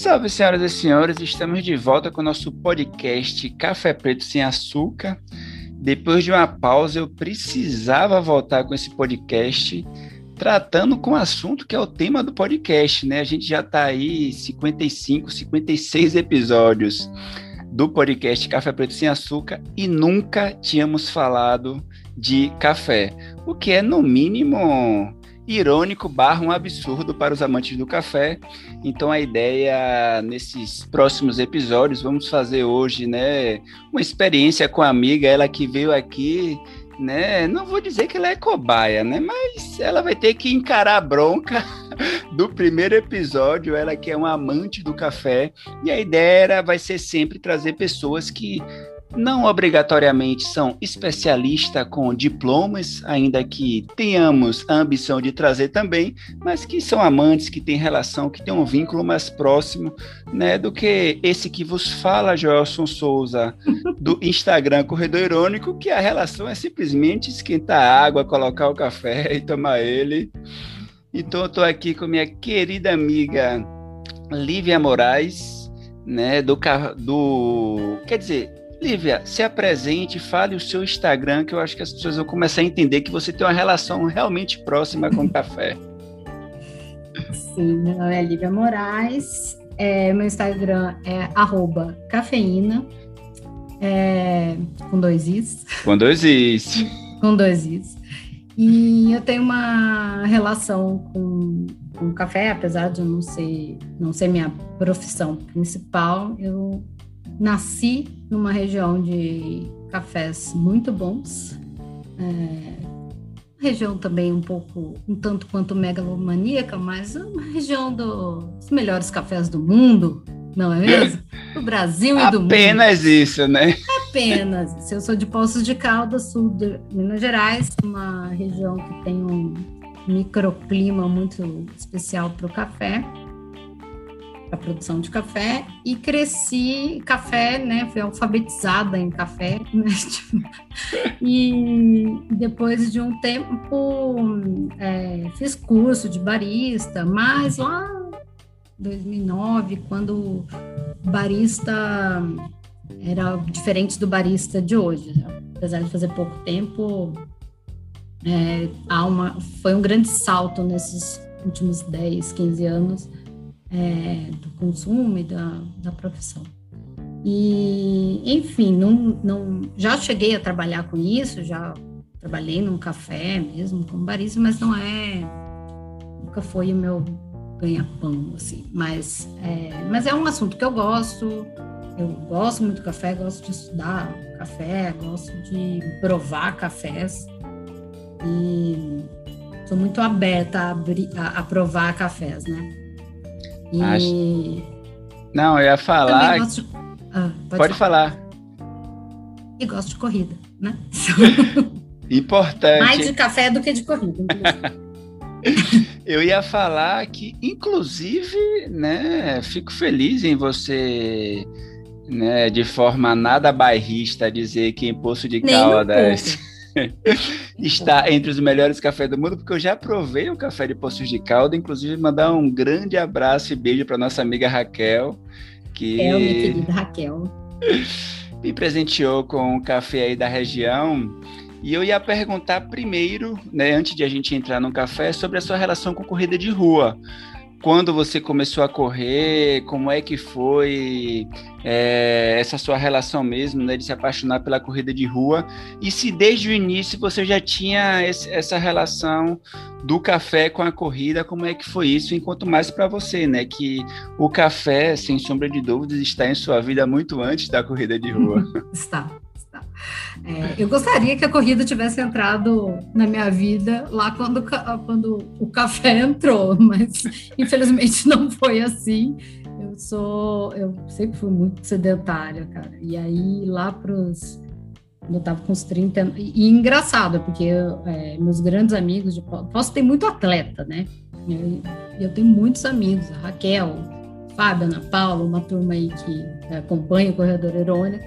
Salve, senhoras e senhores, estamos de volta com o nosso podcast Café Preto Sem Açúcar. Depois de uma pausa, eu precisava voltar com esse podcast, tratando com o assunto que é o tema do podcast, né? A gente já está aí 55, 56 episódios do podcast Café Preto Sem Açúcar e nunca tínhamos falado de café, o que é, no mínimo, irônico barra um absurdo para os amantes do café. Então a ideia nesses próximos episódios, vamos fazer hoje, né, uma experiência com a amiga, ela que veio aqui, né, não vou dizer que ela é cobaia, né, mas ela vai ter que encarar a bronca do primeiro episódio, ela que é uma amante do café, e a ideia era, vai ser sempre trazer pessoas que não obrigatoriamente são especialistas com diplomas, ainda que tenhamos a ambição de trazer também, mas que são amantes, que têm relação, que têm um vínculo mais próximo, né, do que esse que vos fala, Joelson Souza, do Instagram Corredor Irônico, que a relação é simplesmente esquentar a água, colocar o café e tomar ele. Então eu estou aqui com minha querida amiga Lívia Moraes, né, do, do quer dizer, Lívia, se apresente, fale o seu Instagram, que eu acho que as pessoas vão começar a entender que você tem uma relação realmente próxima com o café. Sim, meu nome é Lívia Moraes, é, meu Instagram é cafeína, é, com dois is. Com dois is. com dois is. E eu tenho uma relação com, com o café, apesar de não ser, não ser minha profissão principal, eu nasci numa região de cafés muito bons. É, região também um pouco, um tanto quanto megalomaníaca, mas uma região dos melhores cafés do mundo, não é mesmo? Do Brasil e do mundo. Apenas isso, né? Apenas. Se eu sou de Poços de Caldas, sul de Minas Gerais, uma região que tem um microclima muito especial para o café a produção de café e cresci café, né? Fui alfabetizada em café, né? e depois de um tempo é, fiz curso de barista, mas lá 2009, quando barista era diferente do barista de hoje, apesar de fazer pouco tempo, é, há uma, foi um grande salto nesses últimos 10, 15 anos é, do consumo e da, da profissão. E, enfim, não, não, já cheguei a trabalhar com isso, já trabalhei num café mesmo, como barista, mas não é, nunca foi o meu ganha-pão, assim. Mas é, mas é um assunto que eu gosto, eu gosto muito do café, gosto de estudar café, gosto de provar cafés e sou muito aberta a, abrir, a, a provar cafés, né? E... Acho... Não, eu ia falar. De... Ah, pode, pode falar. falar. E gosto de corrida, né? Importante. Mais de café do que de corrida. eu ia falar que, inclusive, né, fico feliz em você, né, de forma nada bairrista, dizer que em Poço de Caldas. Um está entre os melhores cafés do mundo, porque eu já provei o café de Poços de Calda, inclusive mandar um grande abraço e beijo para nossa amiga Raquel, que é minha querida Raquel. me presenteou com o café aí da região. E eu ia perguntar primeiro, né, antes de a gente entrar no café, sobre a sua relação com corrida de rua quando você começou a correr, como é que foi é, essa sua relação mesmo, né, de se apaixonar pela corrida de rua, e se desde o início você já tinha esse, essa relação do café com a corrida, como é que foi isso, enquanto mais para você, né, que o café, sem sombra de dúvidas, está em sua vida muito antes da corrida de rua. está. É, eu gostaria que a corrida tivesse entrado na minha vida lá quando, quando o café entrou, mas infelizmente não foi assim. Eu sou, eu sempre fui muito sedentária, cara. E aí lá para os eu estava com uns 30 e, e engraçado, porque eu, é, meus grandes amigos de posso ter muito atleta, né? Eu, eu, tenho muitos amigos, a Raquel, Fábio, Ana Paula, uma turma aí que acompanha o Corredor Irônico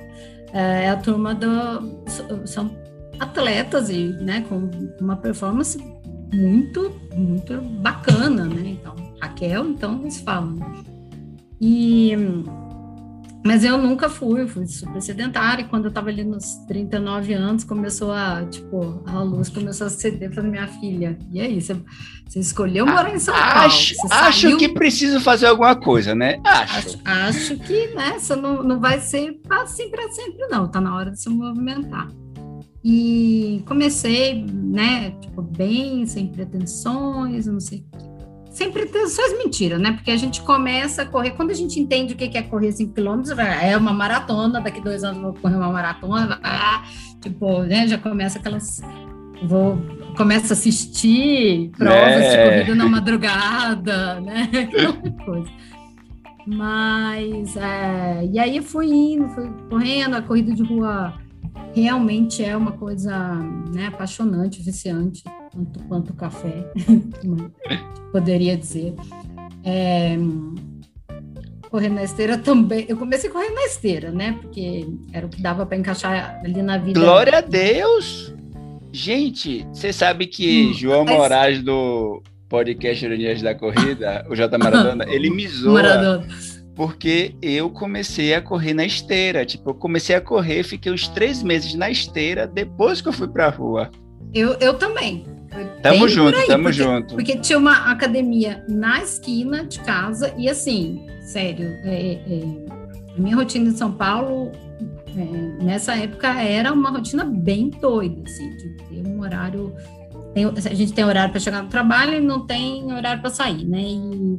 é a turma do são atletas e né com uma performance muito muito bacana né? Então Raquel então eles falam. E mas eu nunca fui, fui super sedentária, e quando eu estava ali nos 39 anos, começou a, tipo, a luz começou a ceder para minha filha. E aí, você, você escolheu morar em São Paulo. Acho, acho que preciso fazer alguma coisa, né? Acho. Acho, acho que, né, você não, não vai ser assim para sempre, não. Tá na hora de se movimentar. E comecei, né, tipo, bem, sem pretensões, não sei o sem pretensões mentira, né? Porque a gente começa a correr, quando a gente entende o que é correr 5 km, é uma maratona, daqui dois anos vou correr uma maratona, tipo, né? Já começa aquelas. Vou, começa a assistir provas é. de corrida na madrugada, né? Aquela coisa. Mas, é, e aí fui indo, fui correndo, a corrida de rua realmente é uma coisa né, apaixonante, viciante quanto, quanto café, poderia dizer. É, correndo na esteira também. Eu comecei correndo na esteira, né? Porque era o que dava para encaixar ali na vida. Glória a Deus! Gente, você sabe que hum, João mas... Moraes do podcast Ironias da Corrida, o J Maradona, ele me zoa. Maradona. Porque eu comecei a correr na esteira. Tipo, eu comecei a correr, fiquei uns três meses na esteira depois que eu fui pra rua. Eu, eu também. Tamo junto, aí, tamo porque, junto. Porque tinha uma academia na esquina de casa e assim, sério, é, é, a minha rotina em São Paulo é, nessa época era uma rotina bem doida, assim, de ter um horário. Tem, a gente tem horário para chegar no trabalho e não tem horário para sair, né? E,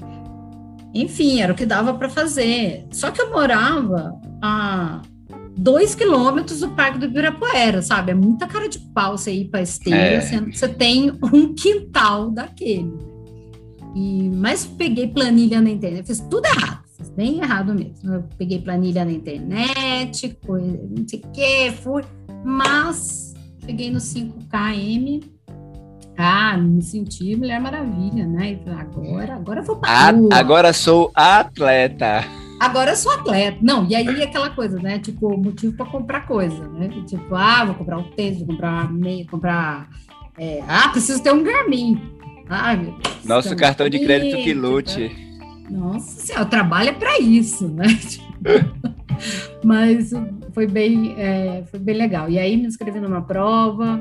enfim, era o que dava para fazer. Só que eu morava a dois quilômetros do Parque do Ibirapuera, sabe? É muita cara de pau você ir para esteira, é. sendo que você tem um quintal daquele. E, mas peguei planilha na internet, fiz tudo errado, fiz bem errado mesmo. Eu peguei planilha na internet, coisa, não sei o que, fui, mas cheguei no 5KM. Ah, me senti Mulher Maravilha, né? Agora, agora eu vou para Agora sou atleta. Agora eu sou atleta. Não, e aí aquela coisa, né? Tipo, motivo para comprar coisa, né? Tipo, ah, vou comprar um tênis, vou comprar meia, comprar. É, ah, preciso ter um Garmin. Deus. Nosso cartão de crédito que lute. Nossa senhora, o trabalho é para isso, né? Mas foi bem, é, foi bem legal. E aí me inscrevi numa prova,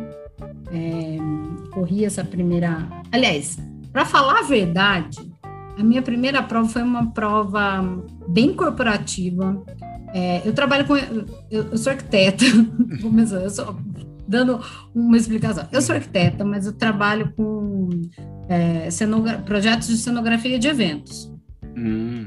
é, corri essa primeira. Aliás, para falar a verdade, a minha primeira prova foi uma prova bem corporativa. É, eu trabalho com. Eu, eu sou arquiteta, eu sou dando uma explicação. Eu sou arquiteta, mas eu trabalho com é, projetos de cenografia de eventos. Hum.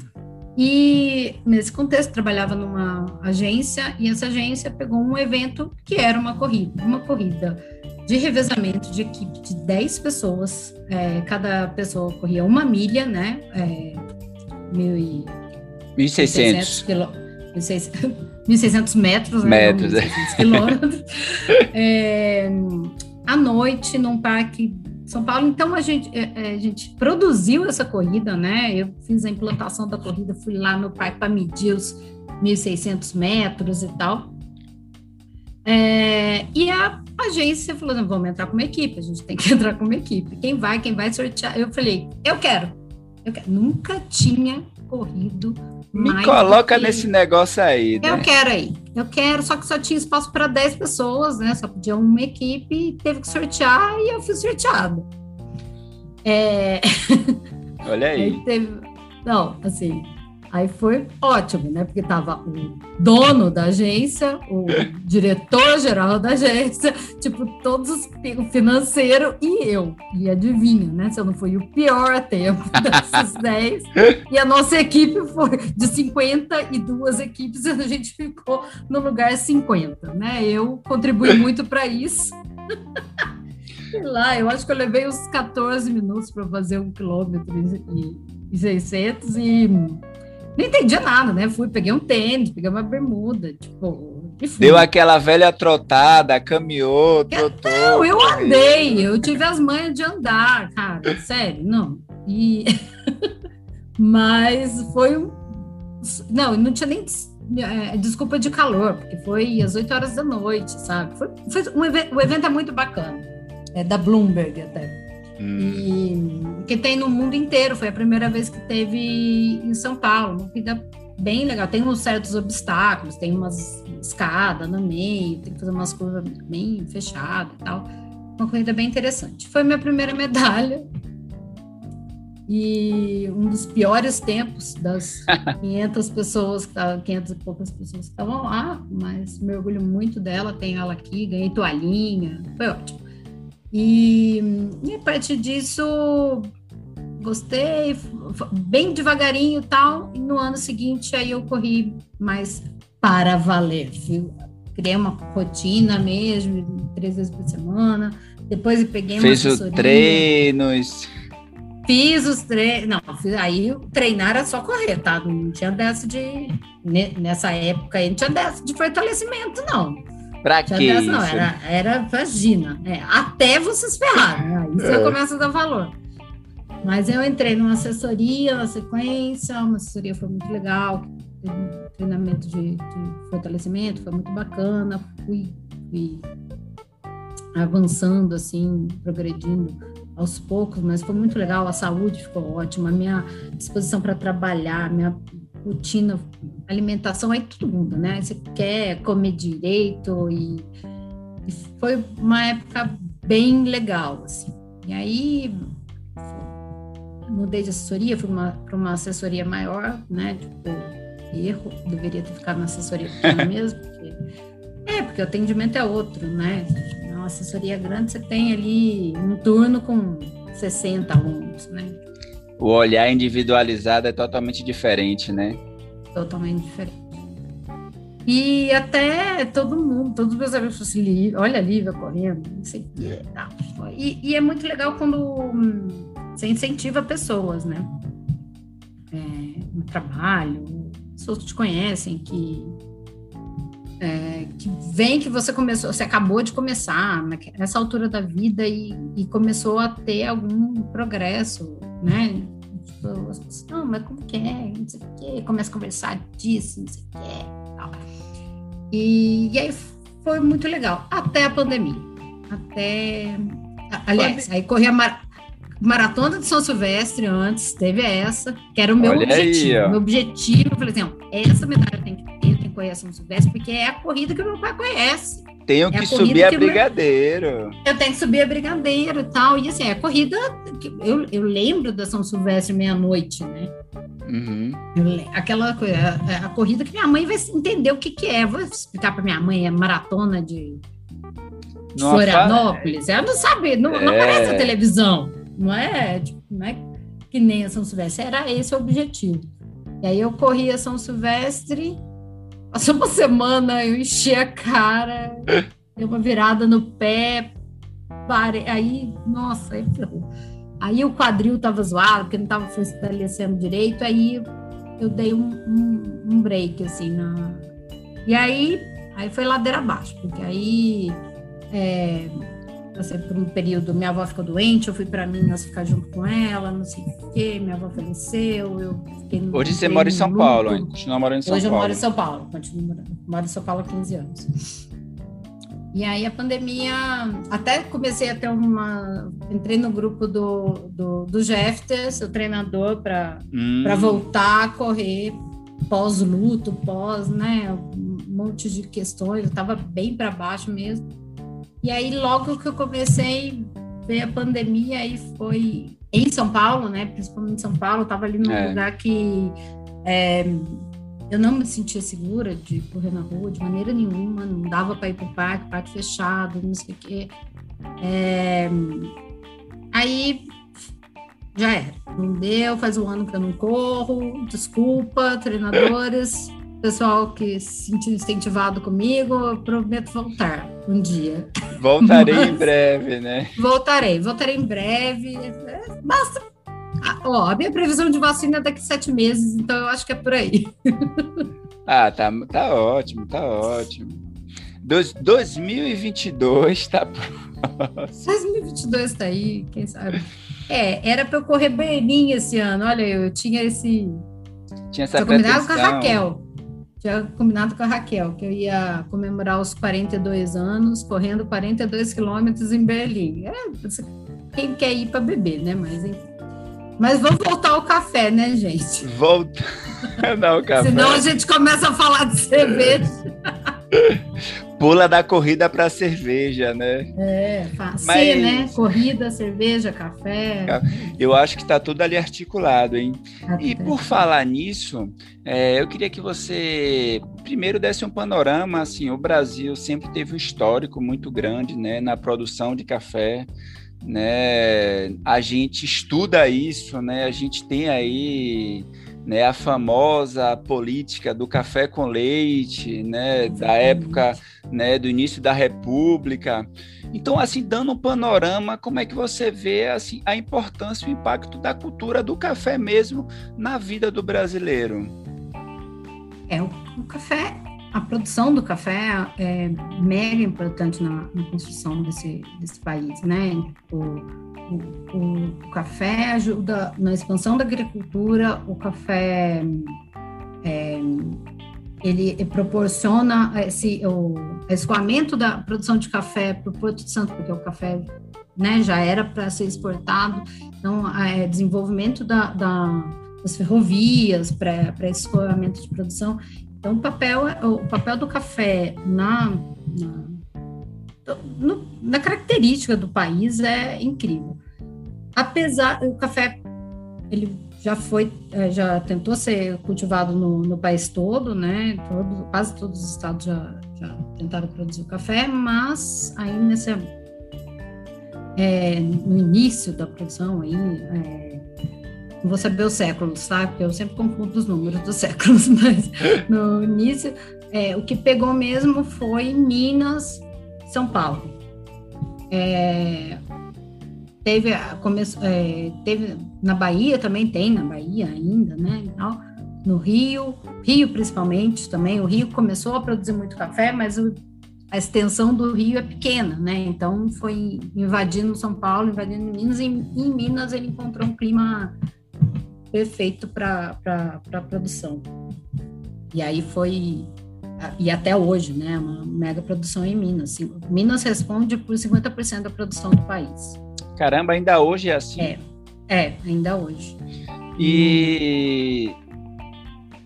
E nesse contexto trabalhava numa agência e essa agência pegou um evento que era uma corrida, uma corrida de revezamento de equipe de 10 pessoas. É, cada pessoa corria uma milha, né? É, mil e... 1.600. 1.600 metros, né? Metros? 1.600 quilômetros. é, à noite, num parque São Paulo. Então, a gente, é, é, a gente produziu essa corrida, né? Eu fiz a implantação da corrida, fui lá no parque para medir os 1.600 metros e tal. É, e a agência falou: não, vamos entrar com uma equipe, a gente tem que entrar com uma equipe. Quem vai, quem vai sortear? Eu falei: eu quero. Eu quero. Nunca tinha corrido. Me coloca nesse negócio aí. Né? Eu quero aí. Eu quero, só que só tinha espaço para 10 pessoas, né? Só podia uma equipe, teve que sortear e eu fui sorteada. É... Olha aí. aí teve... Não, assim, Aí foi ótimo, né? Porque tava o dono da agência, o diretor-geral da agência, tipo, todos os financeiro e eu. E adivinha, né? Se eu não fui o pior a tempo desses 10. E a nossa equipe foi de 52 equipes, e a gente ficou no lugar 50, né? Eu contribuí muito para isso. Sei lá, eu acho que eu levei uns 14 minutos para fazer um quilômetro e, e 600 e não entendia nada, né? Fui, peguei um tênis, peguei uma bermuda, tipo. Deu aquela velha trotada, caminhou, trotou. Não, eu andei, eu tive as manhas de andar, cara, sério, não. E. Mas foi um. Não, não tinha nem é, desculpa de calor, porque foi às 8 horas da noite, sabe? Foi, foi um o evento é muito bacana, é da Bloomberg até. Hum. E que tem no mundo inteiro, foi a primeira vez que teve em São Paulo, uma corrida bem legal. Tem uns certos obstáculos, tem umas escada no meio, tem que fazer umas curvas bem fechadas e tal. Uma corrida bem interessante. Foi minha primeira medalha e um dos piores tempos das 500 pessoas, 500 e poucas pessoas que estavam lá, mas me orgulho muito dela, tenho ela aqui, ganhei toalhinha, foi ótimo. E, e a partir disso, gostei, bem devagarinho e tal, e no ano seguinte aí eu corri mais para valer, viu? Criei uma rotina mesmo, três vezes por semana, depois eu peguei Fez uma os treinos Fiz os treinos. Não, fiz, aí treinar era só correr, tá? Não tinha dessa de. Nessa época aí, não tinha dessa de fortalecimento, não. Pra quê? Dessa, não, era, era vagina. É, até vocês ferrarem. Né? Aí você é. começa a dar valor. Mas eu entrei numa assessoria na sequência, uma assessoria foi muito legal, um treinamento de, de fortalecimento, foi muito bacana, fui, fui avançando assim, progredindo aos poucos, mas foi muito legal. A saúde ficou ótima, a minha disposição para trabalhar, minha rotina, alimentação, aí tudo muda, né? Você quer comer direito e, e foi uma época bem legal, assim. E aí mudei de assessoria, fui para uma assessoria maior, né? Tipo, erro, deveria ter ficado na assessoria mesmo, porque, é, porque o atendimento é outro, né? uma assessoria grande, você tem ali um turno com 60 alunos, né? O olhar individualizado é totalmente diferente, né? Totalmente diferente. E até todo mundo, todos os meus amigos falaram assim, olha a Lívia correndo, não sei o que. E, e, é muito legal quando hum, você incentiva pessoas, né? É, no trabalho, pessoas que te conhecem, que é, que vem que você começou, você acabou de começar nessa altura da vida e, e começou a ter algum progresso, né? Tipo, as pessoas, não, mas como que é? Não sei o quê. Começa a conversar disso, não sei o quê. Tal. E, e aí foi muito legal, até a pandemia. Até. Aliás, aí corri a mar... maratona de São Silvestre antes, teve essa, que era o meu Olha objetivo. Aí, meu objetivo, eu falei assim, ó, essa medalha tem que conhece São Silvestre, porque é a corrida que meu pai conhece. Tenho é que a subir a Brigadeiro. Eu tenho que subir a Brigadeiro e tal. E assim, é a corrida. Eu, eu lembro da São Silvestre meia-noite, né? Uhum. Aquela coisa, a, a, corrida que minha mãe vai entender o que, que é. Vou explicar para minha mãe, é maratona de, de Florianópolis. Ela não sabe, não, é. não aparece na televisão. Não é, tipo, não é que nem a São Silvestre. Era esse o objetivo. E aí eu corria São Silvestre Passou uma semana, eu enchi a cara, deu uma virada no pé, parei, aí, nossa, aí. Aí o quadril tava zoado, porque não tava fortalecendo direito, aí eu dei um, um, um break, assim, na... E aí, aí foi ladeira abaixo, porque aí é, passei por um período, minha avó ficou doente, eu fui para Minas ficar junto com ela, não sei o quê, minha avó faleceu, eu fiquei no Hoje você mora em São Paulo, hein? Continua morando em São Hoje Paulo. Hoje eu moro em São Paulo, continuo morando, moro em São Paulo há 15 anos. E aí a pandemia, até comecei a ter uma, entrei no grupo do, do, do Jefter, seu treinador, para hum. voltar a correr pós-luto, pós, né, um monte de questões, eu estava bem para baixo mesmo. E aí, logo que eu comecei ver a pandemia, aí foi em São Paulo, né? Principalmente em São Paulo, eu tava ali num é. lugar que é, eu não me sentia segura de correr na rua de maneira nenhuma, não dava para ir para o parque, parque fechado, não sei o quê. É, aí já era. Não deu, faz um ano que eu não corro, desculpa, treinadores pessoal que se sentiu incentivado comigo, eu prometo voltar um dia. Voltarei Mas, em breve, né? Voltarei, voltarei em breve. Basta. Ah, ó, a minha previsão de vacina é daqui a sete meses, então eu acho que é por aí. ah, tá, tá ótimo, tá ótimo. Dois, 2022 tá próximo. 2022 tá aí, quem sabe. É, era para eu correr Berlim esse ano. Olha, eu tinha esse. Tinha essa combinado com a Raquel tinha combinado com a Raquel que eu ia comemorar os 42 anos, correndo 42 quilômetros em Berlim. É, quem quer ir para beber, né? Mas Mas vamos voltar ao café, né, gente? Volta. Não, café. Senão a gente começa a falar de cerveja. Pula da corrida para a cerveja, né? É, fácil, Mas... né? Corrida, cerveja, café. Eu acho que está tudo ali articulado, hein? Até. E por falar nisso, é, eu queria que você primeiro desse um panorama, assim, o Brasil sempre teve um histórico muito grande, né, na produção de café, né? A gente estuda isso, né? A gente tem aí né, a famosa política do café com leite, né, da época, né, do início da República. Então, assim, dando um panorama, como é que você vê assim a importância e o impacto da cultura do café mesmo na vida do brasileiro? É, o, o café a produção do café é mega importante na, na construção desse, desse país, né? O, o, o, café ajuda na expansão da agricultura, o café é, ele proporciona esse, o escoamento da produção de café para o Porto Santo, porque o café né, já era para ser exportado, então, é, desenvolvimento da, da das ferrovias para escoamento de produção. Então, o papel, o papel do café na, na, no, na característica do país é incrível. Apesar, o café, ele já foi, é, já tentou ser cultivado no, no país todo, né? Todo, quase todos os estados já, já tentaram produzir o café, mas aí nesse, é, no início da produção aí, é, não vou saber os séculos, tá? Porque eu sempre confundo os números dos séculos, mas no início, é, o que pegou mesmo foi Minas, São Paulo. É, teve, começo, é, teve na Bahia também tem, na Bahia ainda, né? no Rio, Rio principalmente também. O Rio começou a produzir muito café, mas o, a extensão do Rio é pequena, né? Então foi invadindo São Paulo, invadindo Minas, e em Minas ele encontrou um clima perfeito para a produção. E aí foi e até hoje, né, uma mega produção em Minas. Minas responde por 50% da produção do país. Caramba, ainda hoje é assim? É, é ainda hoje. E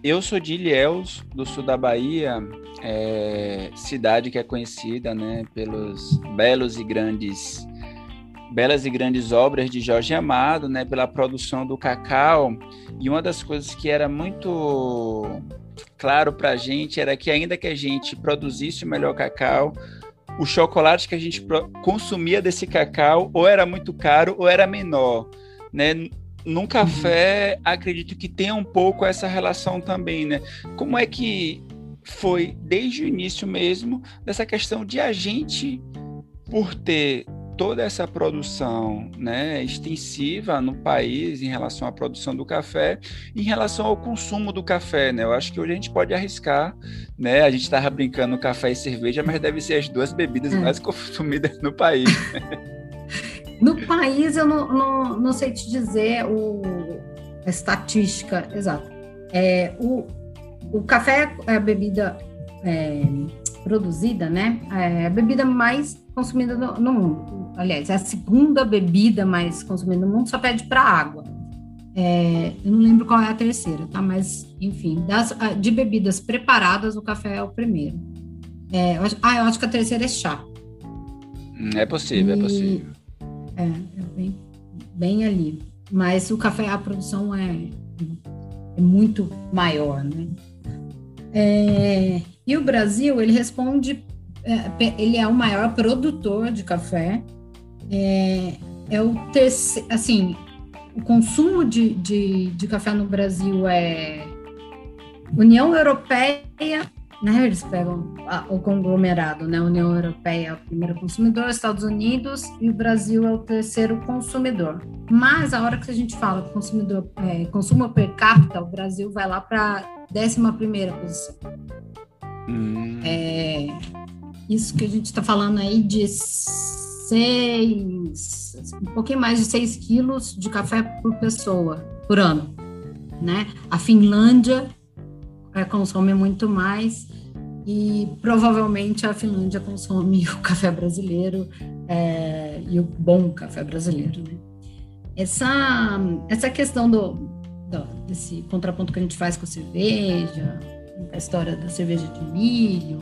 eu sou de Ilhéus, do sul da Bahia, é, cidade que é conhecida, né, pelos belos e grandes belas e grandes obras de Jorge Amado, né, pela produção do cacau. E uma das coisas que era muito claro para a gente era que ainda que a gente produzisse o melhor cacau, o chocolate que a gente consumia desse cacau ou era muito caro ou era menor, né? Num café, acredito que tem um pouco essa relação também, né? Como é que foi desde o início mesmo dessa questão de a gente por ter toda essa produção né, extensiva no país em relação à produção do café, em relação ao consumo do café. Né? Eu acho que hoje a gente pode arriscar, né? A gente estava brincando café e cerveja, mas deve ser as duas bebidas é. mais consumidas no país. No país, eu não, não, não sei te dizer o, a estatística exata. É, o, o café é a bebida é, produzida, né? É a bebida mais consumida no, no, mundo. Aliás, é a segunda bebida mais consumida no mundo, só pede para água. É, eu não lembro qual é a terceira, tá? Mas, enfim, das, de bebidas preparadas, o café é o primeiro. É, eu acho, ah, eu acho que a terceira é chá. Hum, é possível, é e, é possível. É, é bem, bem ali. Mas o café, a produção é, é muito maior, né? É, e o Brasil, ele responde é, ele é o maior produtor de café. É, é o terceiro, assim, o consumo de, de, de café no Brasil é União Europeia, né? Eles pegam a, o conglomerado, né? União Europeia é o primeiro consumidor, Estados Unidos e o Brasil é o terceiro consumidor. Mas a hora que a gente fala consumidor, é, consumo per capita, o Brasil vai lá para décima primeira posição. Hum. É, isso que a gente está falando aí de seis, um pouquinho mais de 6 quilos de café por pessoa por ano, né? A Finlândia é, consome muito mais e provavelmente a Finlândia consome o café brasileiro é, e o bom café brasileiro, né? Essa, essa questão do, desse contraponto que a gente faz com a cerveja, a história da cerveja de milho,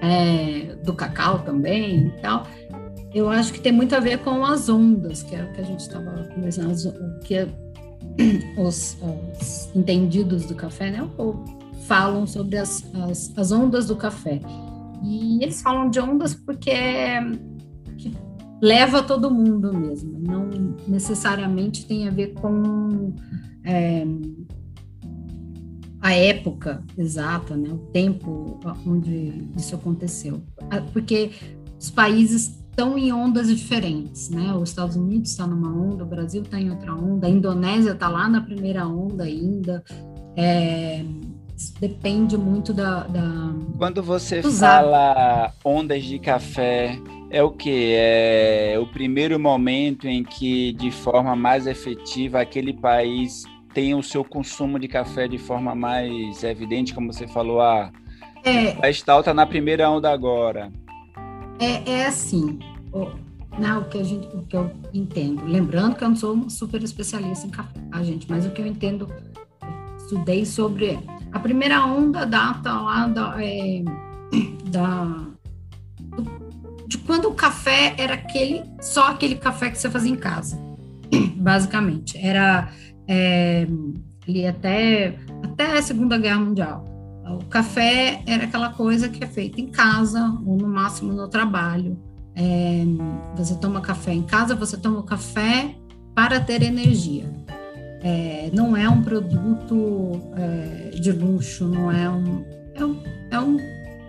é, do cacau também e tal, eu acho que tem muito a ver com as ondas, que é o que a gente estava conversando, o que é, os, os, entendidos do café, né, falam sobre as, as, as ondas do café. E eles falam de ondas porque que leva todo mundo mesmo, não necessariamente tem a ver com é, a época exata, né, o tempo onde isso aconteceu. Ah, porque os países estão em ondas diferentes, né? Os Estados Unidos está numa onda, o Brasil está em outra onda, a Indonésia está lá na primeira onda ainda. É, depende muito da, da quando você fala ondas de café é o que é o primeiro momento em que de forma mais efetiva aquele país tem o seu consumo de café de forma mais evidente como você falou a ah, é, a Estal está na primeira onda agora. É, é assim o, né, o que a gente o que eu entendo. Lembrando que eu não sou um super especialista em café a tá, gente? Mas o que eu entendo estudei sobre a primeira onda data lá da, é, da de quando o café era aquele só aquele café que você fazia em casa, basicamente. Era é, ali até até a Segunda Guerra Mundial. O café era aquela coisa que é feita em casa ou no máximo no trabalho. É, você toma café em casa, você toma café para ter energia é, não é um produto é, de luxo, não é um, é um, é um,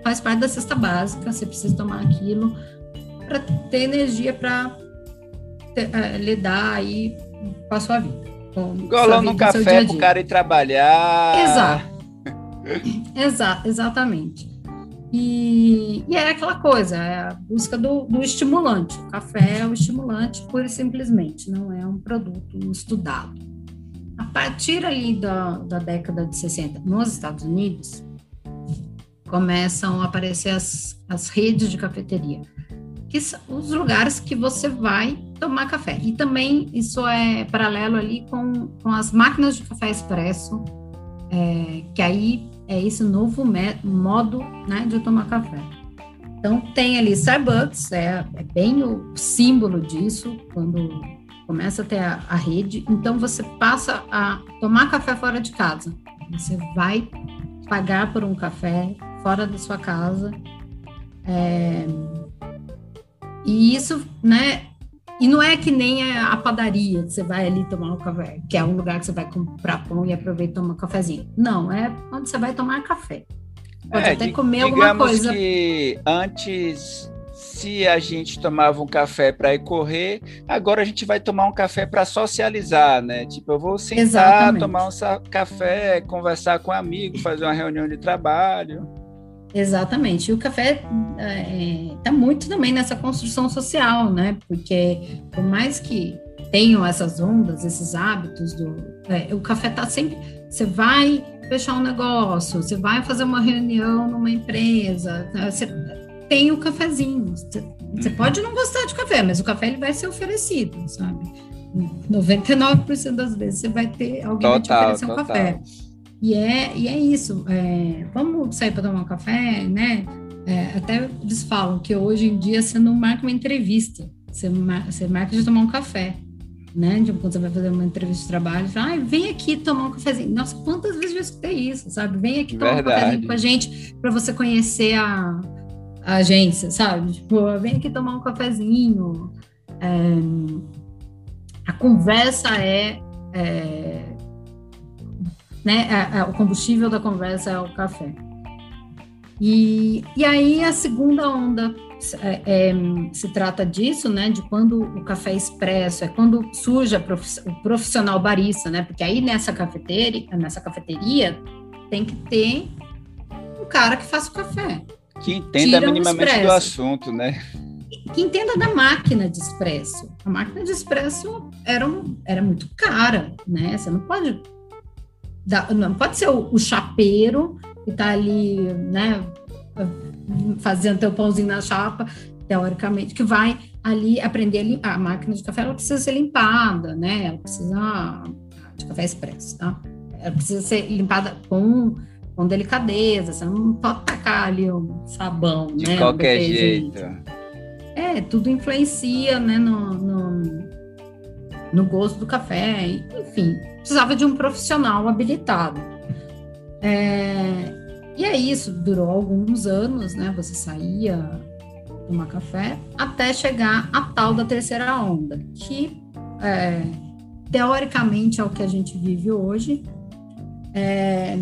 faz parte da cesta básica, você precisa tomar aquilo para ter energia para é, lidar aí com a sua vida. Golão no café para o cara ir trabalhar. Exato. Exato, exatamente. E, e é aquela coisa, é a busca do, do, estimulante. O café é o estimulante, pura e simplesmente, não é um produto estudado a partir ali da, da década de 60, nos Estados Unidos, começam a aparecer as, as redes de cafeteria, que são os lugares que você vai tomar café. E também isso é paralelo ali com, com as máquinas de café expresso, é, que aí é esse novo modo né, de tomar café. Então tem ali Starbucks, é, é bem o símbolo disso, quando começa a ter a, a, rede, então você passa a tomar café fora de casa. Você vai pagar por um café fora da sua casa. É, e isso, né? E não é que nem a padaria, que você vai ali tomar um café, que é um lugar que você vai comprar pão e aproveita e tomar um cafezinho. Não, é onde você vai tomar café. Pode é, até comer alguma coisa. que antes se a gente tomava um café para ir correr, agora a gente vai tomar um café para socializar, né? Tipo, eu vou sentar, Exatamente. tomar um café, conversar com um amigo, fazer uma reunião de trabalho. Exatamente. E o café está é, tá muito também nessa construção social, né? Porque por mais que tenham essas ondas, esses hábitos do, é, o café está sempre. Você vai fechar um negócio, você vai fazer uma reunião numa empresa, né? você tem o cafezinho. Você uhum. pode não gostar de café, mas o café ele vai ser oferecido, sabe? 99% das vezes você vai ter alguém total, vai te oferecer um total. café. E é, e é isso. É, vamos sair para tomar um café, né? É, até eles falam que hoje em dia você não marca uma entrevista, você, mar, você marca de tomar um café. Né? Tipo, quando você vai fazer uma entrevista de trabalho, fala, ah, vem aqui tomar um cafezinho. Nossa, quantas vezes eu escutei isso, sabe? Vem aqui tomar Verdade. um cafezinho com a gente para você conhecer a, a agência, sabe? Tipo, vem aqui tomar um cafezinho. É, a conversa é, é né? A, a, o combustível da conversa é o café. E, e aí a segunda onda é, é, se trata disso, né? De quando o café expresso, é quando surge o profissional barista, né? Porque aí nessa cafeteria, nessa cafeteria tem que ter um cara que faça o café. Que entenda minimamente do assunto, né? Que entenda da máquina de expresso. A máquina de expresso era, um, era muito cara, né? Você não pode. Dar, não pode ser o, o chapeiro que está ali, né? Fazendo teu pãozinho na chapa teoricamente, que vai ali aprender a, limpar. a máquina de café, ela precisa ser limpada, né? Ela precisa de café expresso, tá? Ela precisa ser limpada com com delicadeza, você não pode tacar ali um sabão, de né? De qualquer jeito. É, tudo influencia, né, no, no, no, gosto do café, enfim, precisava de um profissional habilitado. É, e é isso, durou alguns anos, né, você saía tomar café, até chegar a tal da terceira onda, que é, teoricamente é o que a gente vive hoje, é,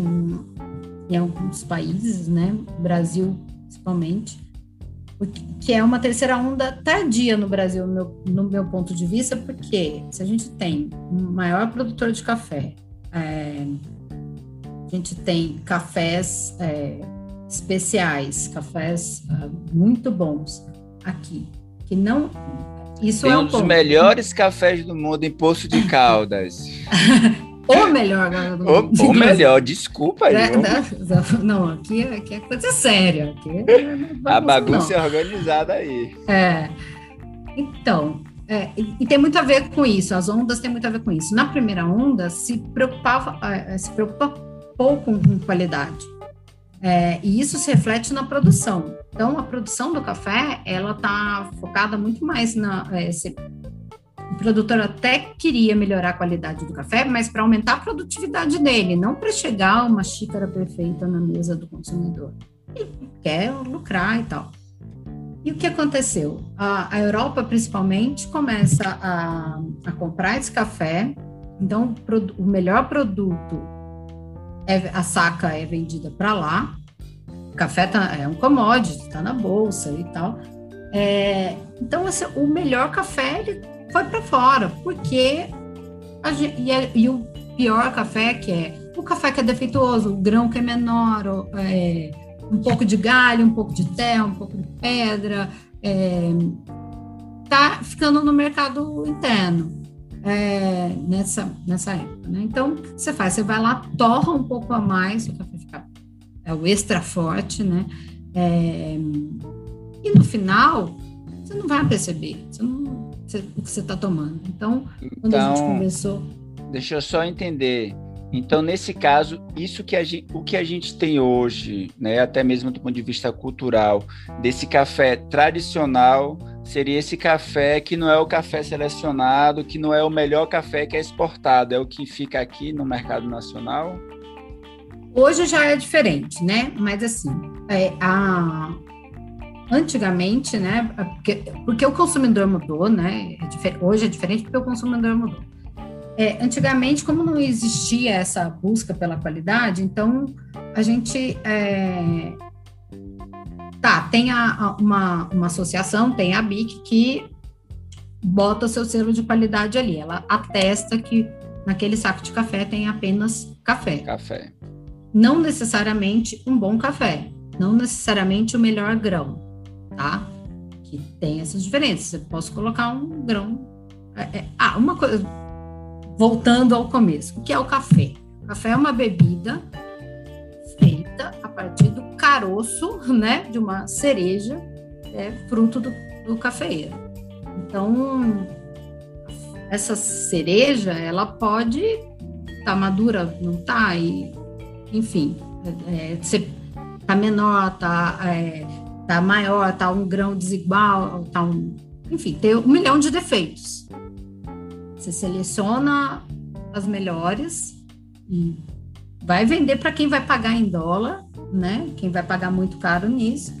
em alguns países, né, Brasil principalmente, que é uma terceira onda tardia no Brasil, no meu, no meu ponto de vista, porque se a gente tem um maior produtor de café, é, a gente tem cafés é, especiais, cafés é, muito bons aqui, que não isso tem é um, um dos melhores cafés do mundo em Poço de Caldas. O melhor do mundo. O, o melhor, desculpa aí. É, não, aqui, aqui é coisa séria. Aqui é a bagunça é organizada aí. É. Então, é, e, e, tem muito a ver com isso, as ondas têm muito a ver com isso. Na primeira onda, se preocupava, é, se preocupa pouco com qualidade. É, e isso se reflete na produção. Então, a produção do café, ela está focada muito mais na... É, se, o produtor até queria melhorar a qualidade do café, mas para aumentar a produtividade dele, não para chegar uma xícara perfeita na mesa do consumidor. Ele quer lucrar e tal. E o que aconteceu? A, a Europa, principalmente, começa a, a, comprar esse café. Então, o, o melhor produto, é, a saca é vendida para lá. O café tá, é um commodity, está na bolsa e tal. É, então, assim, o melhor café ele foi para fora, porque gente, e, é, e, o pior café que é o café que é defeituoso, o grão que é menor, é, um pouco de galho, um pouco de terra, um pouco de pedra, é, tá ficando no mercado interno é, nessa, nessa época. Né? Então, o que você faz? Você vai lá, torra um pouco a mais, o café fica é o extra forte, né? É, e no final, você não vai perceber, você não, o que você está tomando. Então, quando então, a gente então, conversou. Deixa eu só entender. Então, nesse caso, isso que a gente, o que a gente tem hoje, né, até mesmo do ponto de vista cultural, desse café tradicional, seria esse café que não é o café selecionado, que não é o melhor café que é exportado, é o que fica aqui no mercado nacional? Hoje já é diferente, né? Mas assim, é, a, antigamente, né? Porque, porque o consumidor mudou, né? É hoje é diferente porque o consumidor mudou. É, antigamente, como não existia essa busca pela qualidade, então a gente é, tá tem a, uma, uma associação, tem a BIC que bota o seu selo de qualidade ali. Ela atesta que naquele saco de café tem apenas café. Café. Não necessariamente um bom café, não necessariamente o melhor grão tá? Que tem essas diferenças. Eu posso colocar um grão. É, é, ah, uma coisa. Voltando ao começo, o que é o café? O café é uma bebida feita a partir do caroço, né, de uma cereja, é fruto do, do. Então, essa cereja, ela pode estar tá madura, não tá, e, enfim, é, é, tá menor, tá é, tá maior, tá um grão desigual, tá um, enfim, tem um milhão de defeitos. Você seleciona as melhores e vai vender para quem vai pagar em dólar, né? Quem vai pagar muito caro nisso.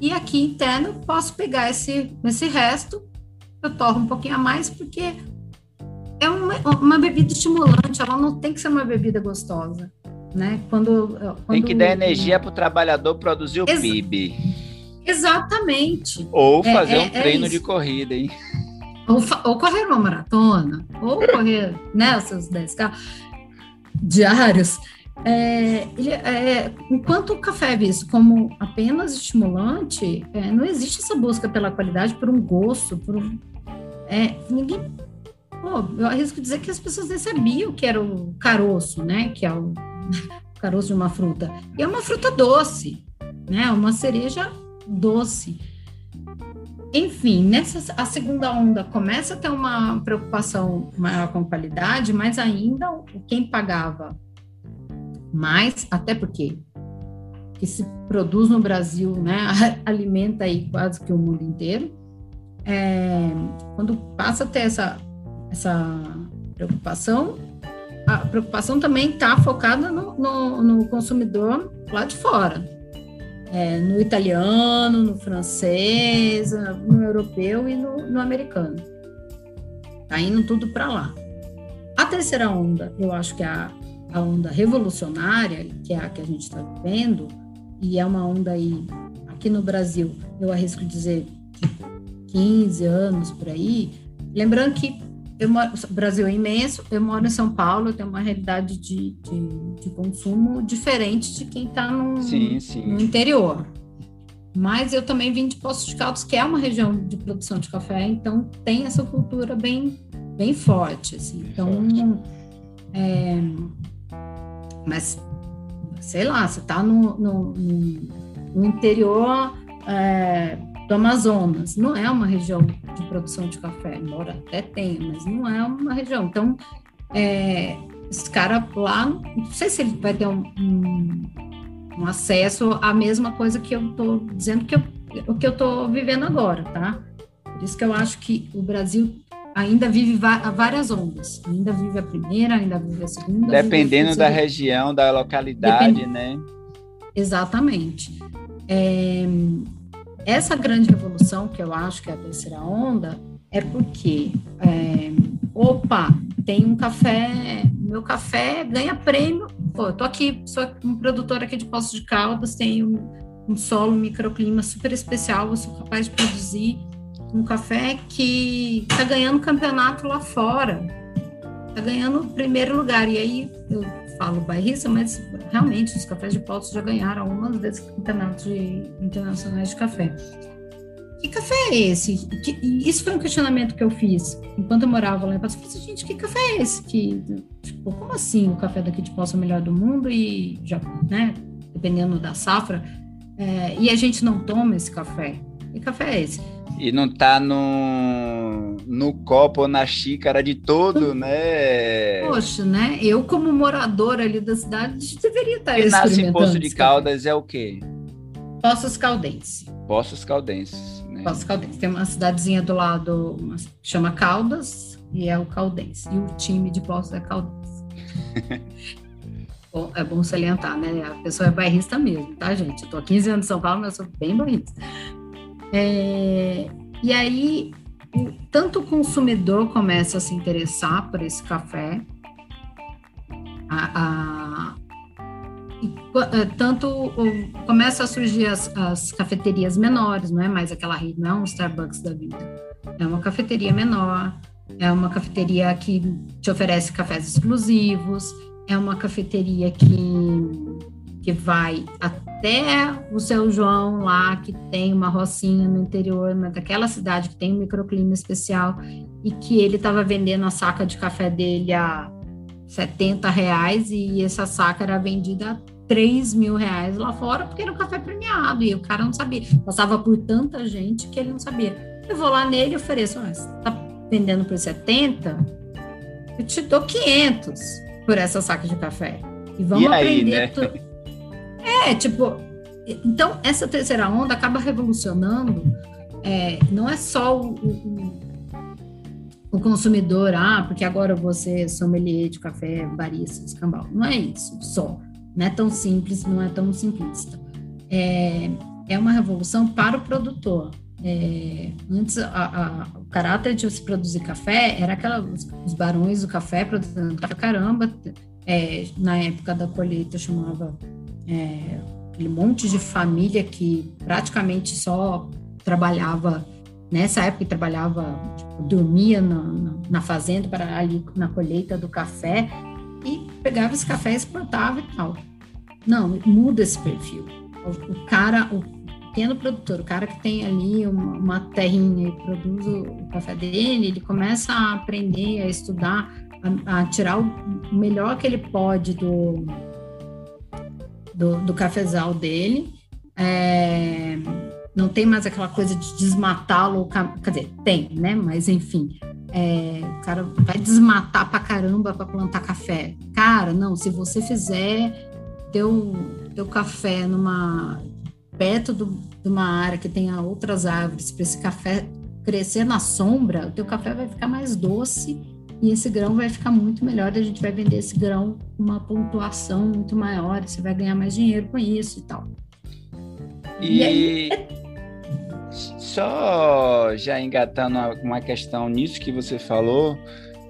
E aqui interno posso pegar esse esse resto, eu torro um pouquinho a mais porque é uma, uma bebida estimulante, ela não tem que ser uma bebida gostosa, né? Quando, quando tem que dar energia para o trabalhador produzir o PIB. Exatamente. Ou é, fazer é, um é treino de corrida, hein? Ou, ou, correr uma maratona, ou correr né, os seus 10K diários. É, é, enquanto o café é visto como apenas estimulante, é, não existe essa busca pela qualidade, por um gosto, por um, é, ninguém. Pô, eu arrisco dizer que as pessoas nem sabiam que era o caroço, né? Que é o, o caroço de uma fruta. E é uma fruta doce, né? Uma cereja doce. enfim, nessa a segunda onda começa a ter uma preocupação maior com qualidade, mas ainda quem pagava mais, até porque que se produz no Brasil, né, alimenta aí quase que o mundo inteiro. É, quando passa a ter essa, essa preocupação, a preocupação também está focada no, no, no, consumidor lá de fora, é, no italiano, no francês, no europeu e no, no americano. Está indo tudo para lá. A terceira onda, eu acho que é a, a onda revolucionária, que é a que a gente está vivendo, e é uma onda aí, aqui no Brasil, eu arrisco dizer 15 anos por aí. Lembrando que eu moro, o Brasil é imenso, eu moro em São Paulo, tenho uma realidade de, de, de consumo diferente de quem está no, no interior. Mas eu também vim de Poços de Caldas, que é uma região de produção de café, então tem essa cultura bem, bem forte. Assim. Então, é, mas, sei lá, você está no, no, no, interior é, do Amazonas, não é uma região de produção de café, embora até tenha, mas não é uma região. Então, é, esse cara lá, não sei se ele vai ter um, um, um acesso à mesma coisa que eu estou dizendo que eu, o que eu estou vivendo agora, tá? Por isso que eu acho que o Brasil ainda vive várias ondas. Ainda vive a primeira, ainda vive a segunda. Dependendo a da região, da localidade, Depend... né? Exatamente. É, essa grande revolução, que eu acho que é a terceira onda, é porque, é, opa, tem um café, meu café ganha prêmio. Pô, eu tô aqui, sou um produtor aqui de Poços de Caldas, tenho um, solo, um microclima super especial, eu sou capaz de produzir um café que está ganhando campeonato lá fora, está ganhando primeiro lugar. E aí eu falo bairrista, mas realmente os cafés de Poços já ganharam algumas vezes campeonatos internacionais de café. Que café é esse? Que, isso foi um questionamento que eu fiz enquanto eu morava lá em. Eu falei, gente, que café é esse? Que, tipo, como assim o café daqui de Poços é o melhor do mundo e já, né, dependendo da safra, é, e a gente não toma esse café? Que café é esse? E não tá no, no copo ou na xícara de todo, né? Poxa, né? Eu, como moradora ali da cidade, deveria estar E nasce em Poço de Caldas é o quê? Poços Caldense. Poços Caldenses, né? Poços Caldense. Tem uma cidadezinha do lado, uma, chama Caldas, e é o Caldense. E o time de Poços é Caldense. bom, é bom salientar, né? A pessoa é bairrista mesmo, tá, gente? Eu tô há 15 anos em São Paulo, mas eu sou bem bairrista. É, e aí, tanto o consumidor começa a se interessar por esse café, a, a, e, é, tanto o, começa a surgir as, as, cafeterias menores, não é mais aquela rede, não é um Starbucks da vida, é uma cafeteria menor, é uma cafeteria que te oferece cafés exclusivos, é uma cafeteria que que vai até o seu João lá, que tem uma rocinha no interior, daquela cidade que tem um microclima especial, e que ele estava vendendo a saca de café dele a 70 reais, e essa saca era vendida a 3 mil reais lá fora, porque era um café premiado, e o cara não sabia. Passava por tanta gente que ele não sabia. Eu vou lá nele e ofereço, você tá vendendo por 70? Eu te dou 500 por essa saca de café. E vamos e aí, aprender né? É, tipo, então essa terceira onda acaba revolucionando, é, não é só o, o, o, consumidor, ah, porque agora você é sommelier de café, barista, escambau. Não é isso só. Não é tão simples, não é tão simplista. É, é uma revolução para o produtor. É, antes, a, a, o caráter de se produzir café era aquela, os, os barões do café produzindo café caramba. É, na época da colheita chamava é, aquele monte de família que praticamente só trabalhava nessa época trabalhava tipo, dormia na, na, fazenda para ali na colheita do café e pegava esse café exportava e tal. Não muda esse perfil. O, o cara o pequeno produtor o cara que tem ali uma, uma terrinha e produz o, o, café dele ele começa a aprender a estudar a, a tirar o melhor que ele pode do do, do cafezal dele. É, não tem mais aquela coisa de desmatá-lo, quer dizer, tem, né? Mas enfim, é, o cara vai desmatar pra caramba para plantar café. Cara, não, se você fizer teu, teu café numa perto do, de uma área que tenha outras árvores para esse café crescer na sombra, o teu café vai ficar mais doce e esse grão vai ficar muito melhor. A gente vai vender esse grão com uma pontuação muito maior, você vai ganhar mais dinheiro com isso e tal. E, e aí, só já engatando uma questão nisso que você falou,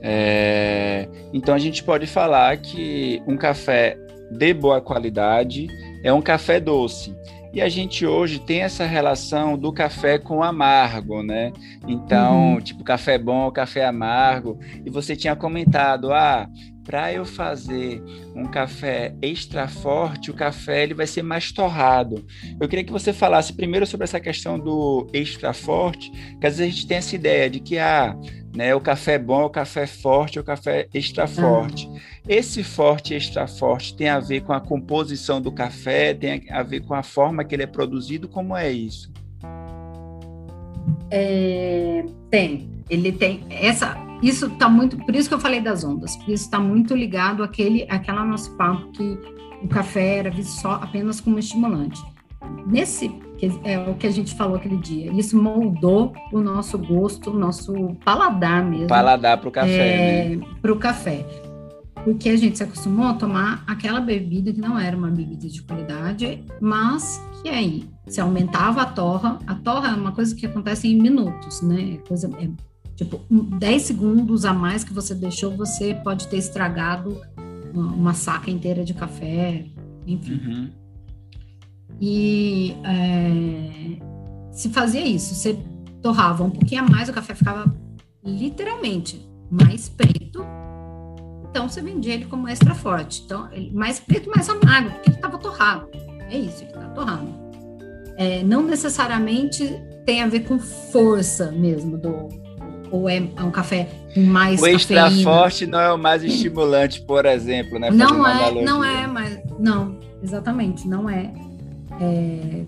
é, então a gente pode falar que um café de boa qualidade é um café doce. E a gente hoje tem essa relação do café com amargo, né? Então, uhum. tipo, café bom, café amargo. E você tinha comentado, ah, para eu fazer um café extra forte, o café ele vai ser mais torrado. Eu queria que você falasse primeiro sobre essa questão do extra forte, que às vezes a gente tem essa ideia de que ah, né, o café bom é o café forte, é o café extra forte. Uhum. Esse forte e extra forte tem a ver com a composição do café, tem a ver com a forma que ele é produzido, como é isso? É, tem. Ele tem essa. Isso está muito. Por isso que eu falei das ondas. Isso está muito ligado àquele, àquela nosso papo que o café era visto só apenas como estimulante. Nesse que é o que a gente falou aquele dia, isso moldou o nosso gosto, o nosso paladar mesmo. Paladar para o café. É, né? Para o café porque a gente se acostumou a tomar aquela bebida que não era uma bebida de qualidade, mas que aí se aumentava a torra. A torra é uma coisa que acontece em minutos, né? É coisa, é, tipo, 10 segundos a mais que você deixou, você pode ter estragado uma, uma saca inteira de café, enfim. Uhum. E é, se fazia isso, você torrava um pouquinho a mais, o café ficava literalmente mais preto então você vendia ele como extra forte. Então, mais preto, mais amargo, porque ele estava torrado. É isso, ele está torrado. É, não necessariamente tem a ver com força mesmo do ou é, um café mais o extra cafeína. forte não é o mais estimulante, por exemplo, né? Não é, não é, mas não, exatamente, não é. É.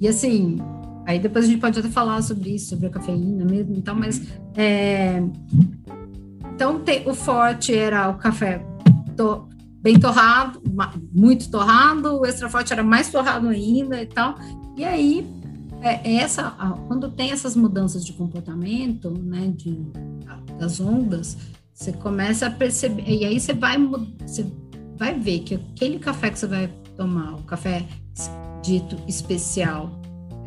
E assim, aí depois a gente pode até falar sobre isso, sobre a cafeína mesmo e tal, mas é, então, o forte era o café to, bem torrado, muito torrado, o extra forte era mais torrado ainda e tal. E aí, é essa, quando tem essas mudanças de comportamento, né, de, das ondas, você começa a perceber, e aí você vai, você vai ver que aquele café que você vai tomar, o café dito especial,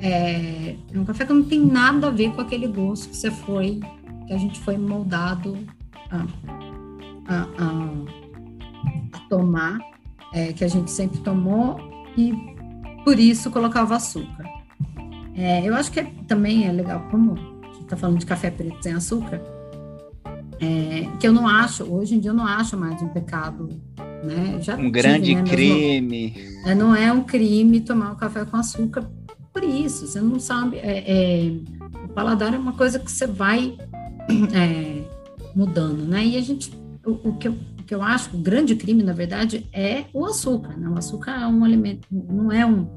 é, é um café que não tem nada a ver com aquele gosto que você foi, que a gente foi moldado a, a, a, a tomar, é, que a gente sempre tomou, e por isso colocava açúcar. É, eu acho que é, também é legal, como está falando de café preto sem açúcar, é, que eu não acho, hoje em dia eu não acho mais um pecado, né? Já um tive, grande né, crime. É, não é um crime tomar um café com açúcar por isso, você não sabe, é, é, o paladar é uma coisa que você vai é, mudando, né? E a gente, o, o, que, eu, o que eu acho, o grande crime, na verdade, é o açúcar, né? O açúcar é um alimento, não é um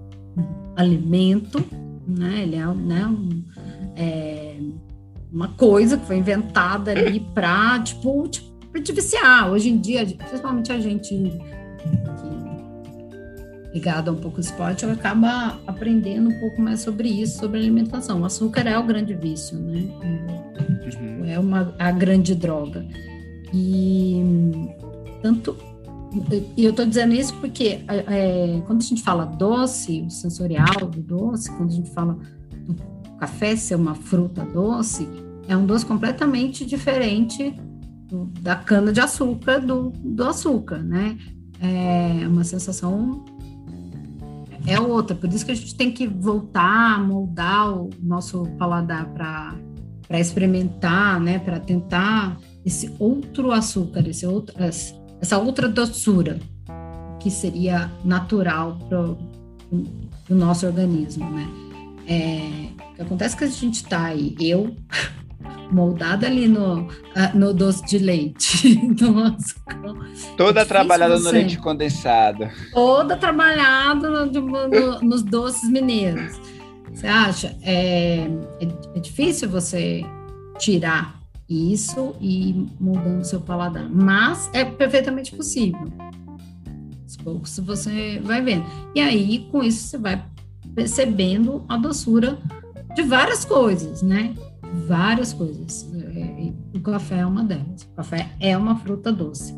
alimento, né? Ele é, né, um, é uma coisa que foi inventada ali para, tipo, tipo, te viciar. Hoje em dia, principalmente a gente ligado a um pouco ao esporte, acaba aprendendo um pouco mais sobre isso, sobre alimentação. O açúcar é o grande vício, né? Uhum. É uma, a grande droga. E tanto. E eu estou dizendo isso porque é, quando a gente fala doce, o sensorial do doce, quando a gente fala do café ser uma fruta doce, é um doce completamente diferente da cana de açúcar do, do açúcar, né? É uma sensação é outra. Por isso que a gente tem que voltar, moldar o nosso paladar para para experimentar, né, para tentar esse outro açúcar, esse outro, essa outra doçura que seria natural para o nosso organismo, né? É, o que acontece é que a gente está aí, eu moldada ali no, no doce de leite. Nossa, Toda é trabalhada no leite condensado. Toda trabalhada no, no, nos doces mineiros. Você acha? É, é, é difícil você tirar isso e mudando seu paladar, mas é perfeitamente possível. Aos poucos você vai vendo. E aí, com isso, você vai percebendo a doçura de várias coisas, né? Várias coisas. É, o café é uma delas. O café é uma fruta doce.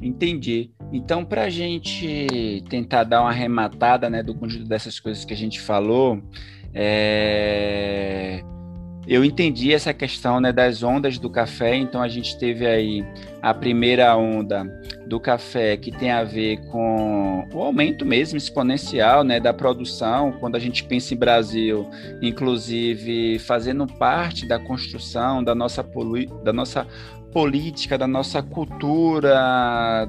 Entendi. Então, para a gente tentar dar uma arrematada né, do conjunto dessas coisas que a gente falou, é... eu entendi essa questão né, das ondas do café. Então, a gente teve aí a primeira onda do café que tem a ver com o aumento mesmo exponencial né, da produção. Quando a gente pensa em Brasil, inclusive fazendo parte da construção da nossa, da nossa política, da nossa cultura,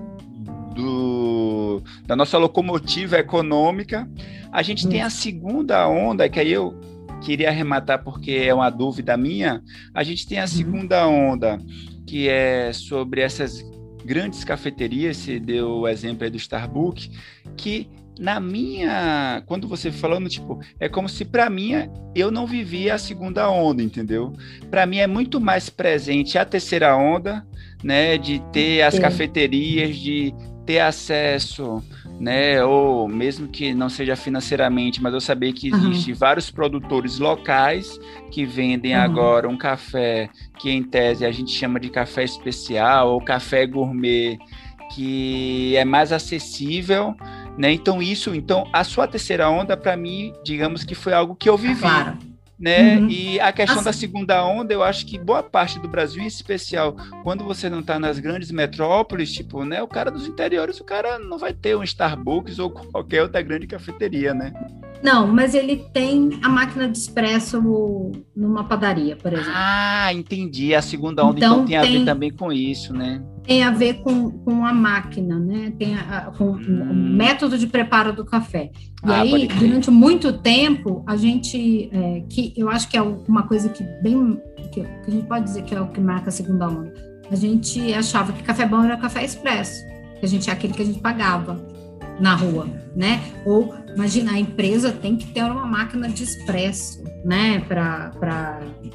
do, da nossa locomotiva econômica. A gente tem a segunda onda, que aí eu queria arrematar porque é uma dúvida minha. A gente tem a uhum. segunda onda, que é sobre essas grandes cafeterias, você deu o exemplo aí do Starbucks, que na minha, quando você falando, tipo, é como se para mim eu não vivia a segunda onda, entendeu? Para mim é muito mais presente a terceira onda, né, de ter as Sim. cafeterias, de ter acesso, né, ou mesmo que não seja financeiramente, mas eu saber que existe uhum. vários produtores locais que vendem uhum. agora um café que em tese a gente chama de café especial ou café gourmet, que é mais acessível né? Então isso, então a sua terceira onda para mim, digamos que foi algo que eu vivi. Claro. Né? Uhum. E a questão da segunda onda, eu acho que boa parte do Brasil, em especial, quando você não está nas grandes metrópoles, tipo, né, o cara dos interiores, o cara não vai ter um Starbucks ou qualquer outra grande cafeteria, né? Não, mas ele tem a máquina de expresso numa padaria, por exemplo. Ah, entendi. A segunda onda então, então tem, tem, a ver também com isso, né? Tem a ver com, com a máquina, né? Tem a, com hum. o método de preparo do café. E ah, aí, durante muito tempo, a gente, é, que eu acho que é uma coisa que bem, que, que a gente pode dizer que é o que marca a segunda onda. A gente achava que café bom era café expresso, que a gente é aquele que a gente pagava na rua, né? Ou imagina, a empresa tem que ter uma máquina de expresso, né? Para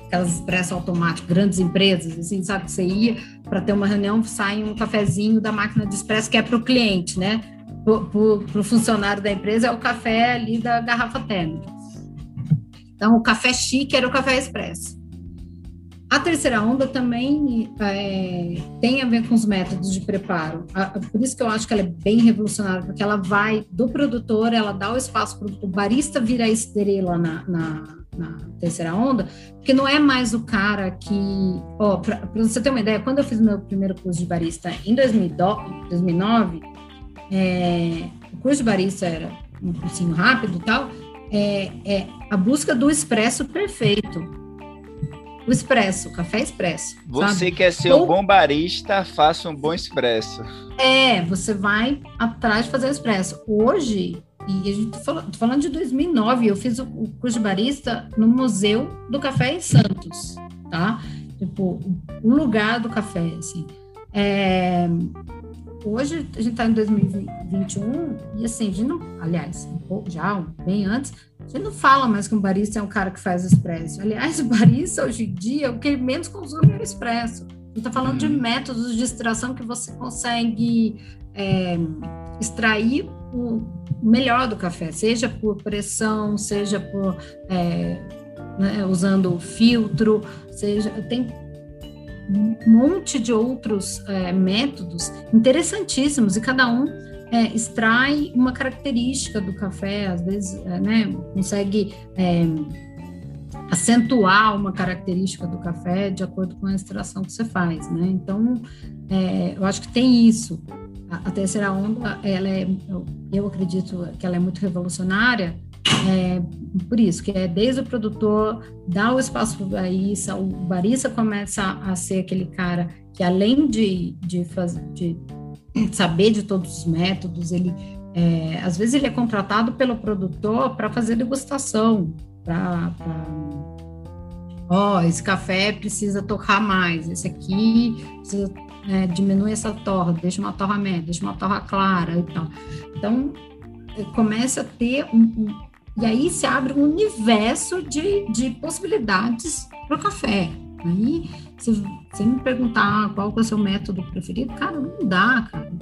aquelas expresso automáticas, grandes empresas, assim, sabe? Que você ia para ter uma reunião, sai um cafezinho da máquina de expresso que é para o cliente, né? Para o funcionário da empresa é o café ali da garrafa térmica. Então, o café chique era o café expresso. A terceira onda também é, tem a ver com os métodos de preparo. por isso que eu acho que ela é bem revolucionária, porque ela vai do produtor, ela dá o espaço para o barista virar estrela na, na, na, terceira onda, porque não é mais o cara que. Para você ter uma ideia, quando eu fiz meu primeiro curso de barista em 2009, é, o curso de barista era um cursinho rápido e tal, é, é a busca do expresso perfeito o expresso, café expresso. Você sabe? quer ser Ou... um bom barista, faça um bom expresso. É, você vai atrás de fazer o expresso. Hoje, e a gente falando, tô falando de 2009, eu fiz o, o curso de barista no Museu do Café em Santos, tá? Tipo, um lugar do café, assim. É, hoje a gente está em 2021 e assim, a gente não, aliás, já bem antes, gente não fala mais que um barista é um cara que faz expresso. Aliás, o barista hoje em dia, o que ele menos consome é o expresso. Gente está falando de uhum. métodos de extração que você consegue é, extrair o melhor do café, seja por pressão, seja por é, né, usando filtro, seja tem um monte de outros é, métodos interessantíssimos e cada um é, extrai uma característica do café, às vezes, é, né, consegue é, acentuar uma característica do café de acordo com a extração que você faz, né? Então, é, eu acho que tem isso. A, a, terceira onda, ela é, eu, eu acredito que ela é muito revolucionária, é, por isso, que é desde o produtor dar o espaço para o barista, o barista começa a, a ser aquele cara que além de, de, fazer, de saber de todos os métodos, ele é, às vezes ele é contratado pelo produtor para fazer degustação, para ó, oh, esse café precisa torrar mais, esse aqui precisa é, diminuir essa torra, deixa uma torra média, deixa uma torra clara e tal. Então começa a ter um, um E aí se abre um universo de, de possibilidades para o café. Aí, se você me perguntar qual é o seu método preferido, cara, não dá, cara.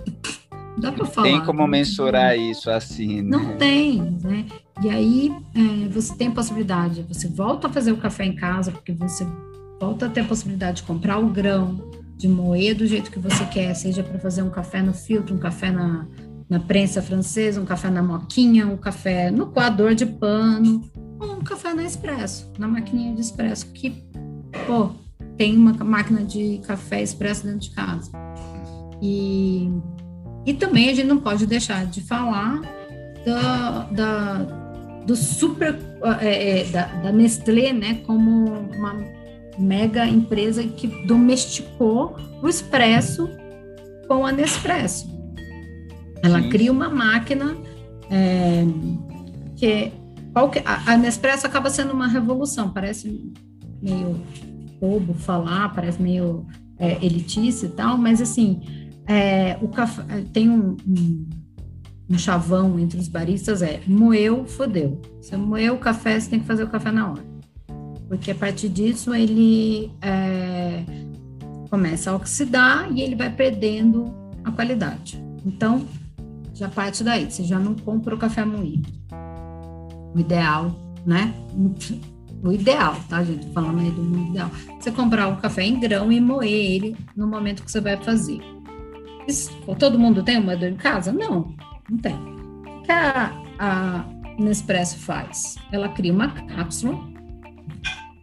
Não dá para falar. Tem como mensurar isso assim, né? Não tem, né? E aí é, você tem a possibilidade, você volta a fazer o café em casa, porque você volta a ter a possibilidade de comprar o grão, de moer do jeito que você quer, seja para fazer um café no filtro, um café na, na prensa francesa, um café na moquinha, um café no coador de pano, ou um café na expresso, na maquininha de expresso, que, pô, tem uma máquina de café expresso dentro de casa. E, e também a gente não pode deixar de falar da, da do super, é, é da, da Nestlé, né, como uma mega empresa que domesticou o expresso com a Nespresso. Ela Sim. cria uma máquina é, que, qualquer, a, a Nespresso acaba sendo uma revolução, parece meio bobo falar, parece meio é, elitista e tal, mas assim, é, o café, tem um, um, um, chavão entre os baristas, é moeu, fodeu. Você moeu o café, você tem que fazer o café na hora. Porque a partir disso ele é, começa a oxidar e ele vai perdendo a qualidade. Então, já parte daí, você já não compra o café moído. O ideal, né? O ideal, tá, gente? Falando aí do mundo ideal. Você comprar o café em grão e moer ele no momento que você vai fazer. Isso, todo mundo tem um moedor em casa? Não, não tem. O que a, a Nespresso faz? Ela cria uma cápsula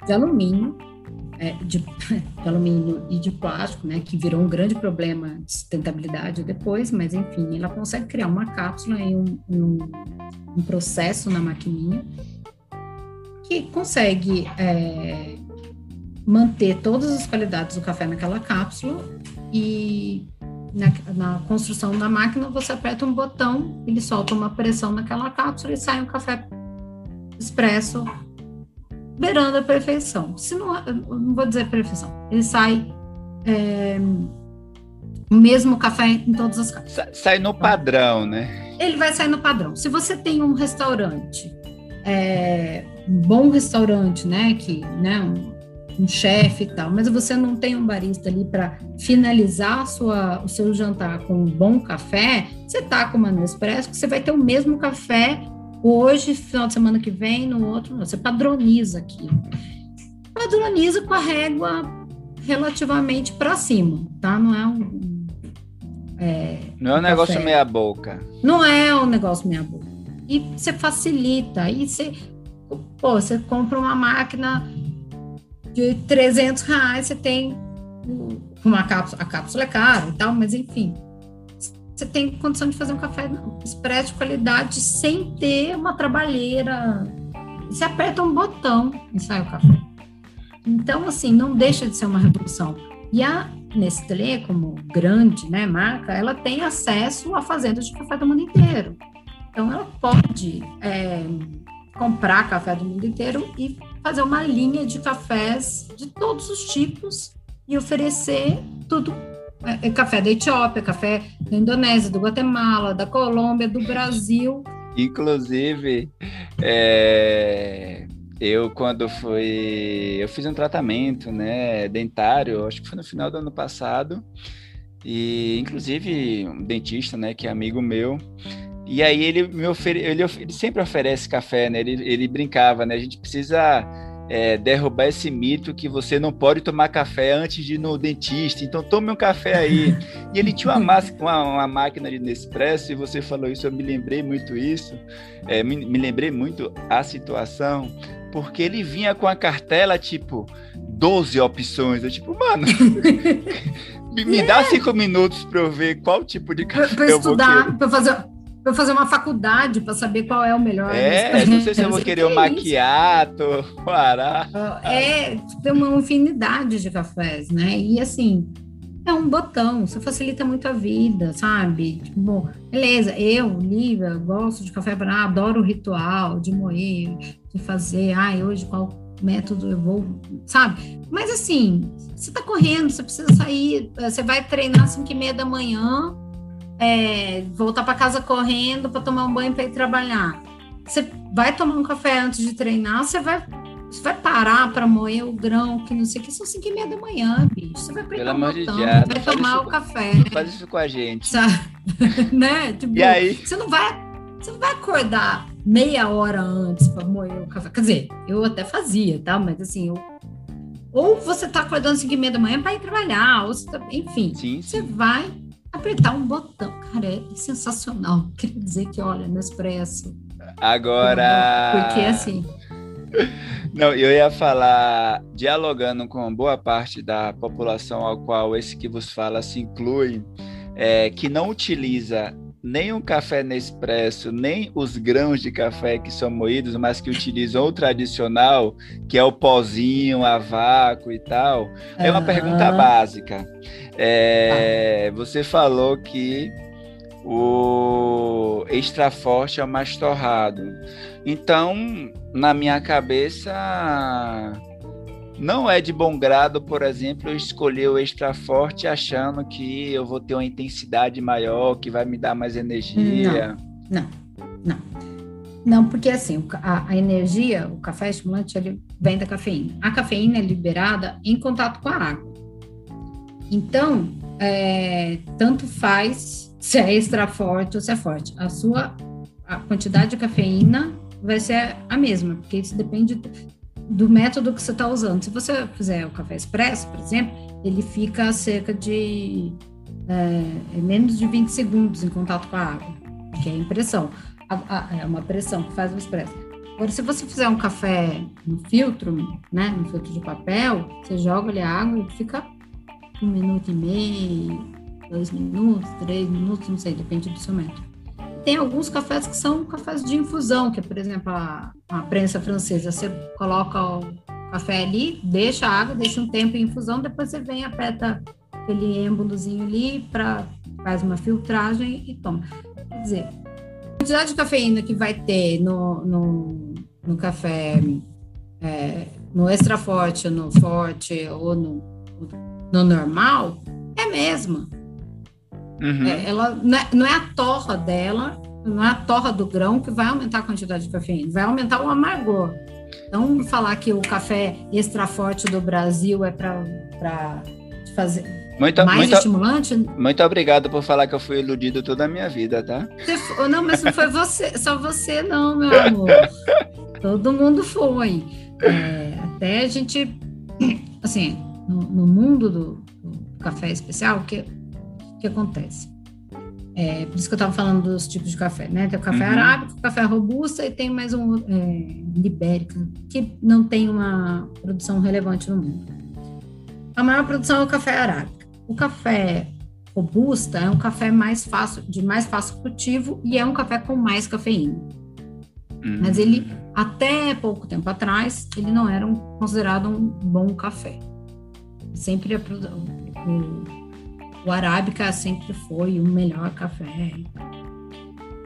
de alumínio é, de, de, alumínio e de plástico, né, que virou um grande problema de sustentabilidade depois, mas enfim, ela consegue criar uma cápsula e um, um, um processo na maquininha que consegue é, manter todas as qualidades do café naquela cápsula e na, na, construção da máquina você aperta um botão, ele solta uma pressão naquela cápsula e sai um café expresso beirando a perfeição. Se não, não vou dizer perfeição, ele sai é, o mesmo café em todas as casas. Sai no padrão, né? Ele vai sair no padrão. Se você tem um restaurante, é, um bom restaurante, né, que, né, um, um chefe e tal, mas você não tem um barista ali para finalizar sua, o seu jantar com um bom café, você tá com uma Nespresso, você vai ter o mesmo café hoje, final de semana que vem, no outro, você padroniza aqui. Padroniza com a régua relativamente para cima, tá? Não é um. É, não é um negócio meia boca. Não é um negócio meia boca. E você facilita. Aí você, pô, você compra uma máquina de 300 reais, você tem uma cápsula, a cápsula é cara e tal, mas enfim, você tem condição de fazer um café expresso de qualidade sem ter uma trabalheira. Você aperta um botão e sai o café. Então, assim, não deixa de ser uma revolução. E a Nestlé, como grande né, marca, ela tem acesso a fazendas de café do mundo inteiro. Então, ela pode é, comprar café do mundo inteiro e fazer uma linha de cafés de todos os tipos e oferecer tudo é, é, café da Etiópia, café da Indonésia, do Guatemala, da Colômbia, do Brasil. Inclusive, é, eu quando fui, eu fiz um tratamento, né, dentário, acho que foi no final do ano passado, e inclusive um dentista, né, que é amigo meu, e aí ele me ofere, ele, ele sempre oferece café, né, ele, ele brincava, né, a gente precisa é, derrubar esse mito que você não pode tomar café antes de ir no dentista, então tome um café aí. E ele tinha uma, uma, uma máquina de Nespresso, e você falou isso, eu me lembrei muito isso, é, me, me lembrei muito a situação, porque ele vinha com a cartela, tipo, 12 opções. Eu, tipo, mano, me, me dá cinco minutos para eu ver qual tipo de café pra, pra eu estudar, para fazer para fazer uma faculdade para saber qual é o melhor. É, não sei se eu vou querer o um maquiato, pará. É, tem uma infinidade de cafés, né? E assim, é um botão, isso facilita muito a vida, sabe? Tipo, bom, beleza, eu, Lívia, gosto de café branco, adoro o ritual de moer, de fazer, ai, hoje qual método eu vou, sabe? Mas assim, você tá correndo, você precisa sair, você vai treinar às 5 e meia da manhã, é, voltar para casa correndo para tomar um banho para ir trabalhar. você vai tomar um café antes de treinar, você vai você vai parar para moer o grão, que não sei o que, são 5 e meia da manhã, bicho. Você vai Pelo o botão, de vai tomar o café. Faz isso com a gente. Né? Tipo, e aí? Você não vai, você não vai acordar meia hora antes para moer o café. Quer dizer, eu até fazia, tá? Mas assim, eu... ou você tá acordando 5 e meia da manhã para ir trabalhar, ou você tá... enfim, sim, você sim. vai apertar um botão. Cara, é sensacional. Queria dizer que, olha, no expresso. Agora. Porque assim. Não, eu ia falar, dialogando com boa parte da população ao qual esse que vos fala se inclui, é, que não utiliza nem o café Nespresso, nem os grãos de café que são moídos, mas que utilizam o tradicional, que é o pozinho, a vácuo e tal. É uma pergunta básica. É, você falou que o extra forte é o mais torrado. Então, na minha cabeça, não é de bom grado, por exemplo, eu escolher o extra forte achando que eu vou ter uma intensidade maior, que vai me dar mais energia. Não, não, não. Não, porque assim, a, a energia, o café estimulante, ele vem da cafeína. A cafeína é liberada em contato com a água. Então, é, tanto faz se é extra forte ou se é forte. A sua a quantidade de cafeína vai ser a mesma, porque isso depende do método que você está usando. Se você fizer o café expresso, por exemplo, ele fica cerca de é, menos de 20 segundos em contato com a água, que é a impressão. A, a, é uma pressão que faz o expresso. Agora, se você fizer um café no filtro, né, no filtro de papel, você joga ali a água e fica um minuto e meio, dois minutos, três minutos, não sei, depende do seu método tem alguns cafés que são cafés de infusão, que é, por exemplo, a, a prensa francesa. Você coloca o café ali, deixa a água, deixa um tempo em infusão, depois você vem, aperta aquele êmbolozinho ali, para faz uma filtragem e toma. Quer dizer, a quantidade de cafeína que vai ter no, no, no café, é, no extra forte, no forte ou no, no normal, é a mesma. Uhum. É, ela não é, não é, a torra dela, não é a torra do grão que vai aumentar a quantidade de cafeína, vai aumentar o amargor. Então, falar que o café extra forte do Brasil é para fazer muito, mais muito, estimulante. Muito obrigado por falar que eu fui iludido toda a minha vida, tá? Você, não, mas não foi você, só você não, meu amor. Todo mundo foi. É, até a gente, assim, no, no mundo do, do, café especial, que que acontece? É, por isso que eu estava falando dos tipos de café, né? Tem o café uhum. arábico, café robusta e tem mais um é, libérica, que não tem uma produção relevante no mundo. A maior produção é o café arábico. O café robusta é um café mais fácil, de mais fácil cultivo e é um café com mais cafeína. Uhum. Mas ele, até pouco tempo atrás, ele não era um, considerado um bom café. Sempre a, o, o Arábica sempre foi o melhor café.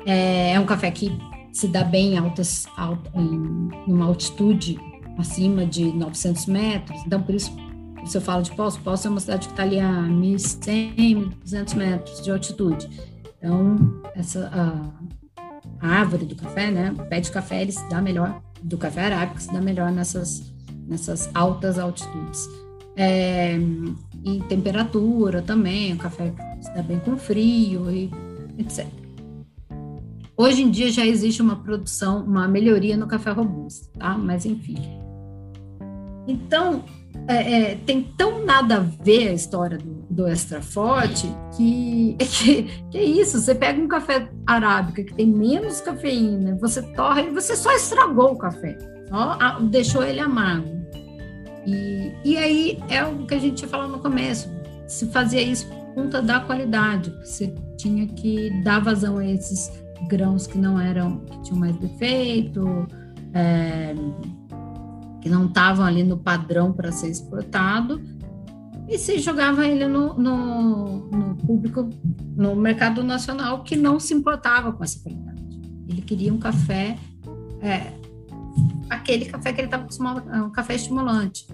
É, é um café que se dá bem altas, alta, em uma altitude acima de 900 metros. Então, por isso, se eu falo de Poço, Poço é uma cidade que está ali a 1.100, 1.200 metros de altitude. Então, essa, a, a, árvore do café, né, o pé de café, ele se dá melhor, do café arábica, se dá melhor nessas, nessas altas altitudes. É, e temperatura também, o café dá bem com frio, e etc. Hoje em dia já existe uma produção, uma melhoria no café robusto, tá? Mas enfim. Então, é, é, tem tão nada a ver a história do, do extra forte que, que, que, é isso. Você pega um café arábica que tem menos cafeína, você torra e você só estragou o café, só deixou ele amargo. E, e aí é o que a gente falou no começo, se fazia isso por conta da qualidade, você tinha que dar vazão a esses grãos que não eram, que tinham mais defeito, é, que não estavam ali no padrão para ser exportado, e se jogava ele no, no, no, público, no mercado nacional, que não se importava com essa qualidade. Ele queria um café é, aquele café que ele estava acostumado, é um café estimulante.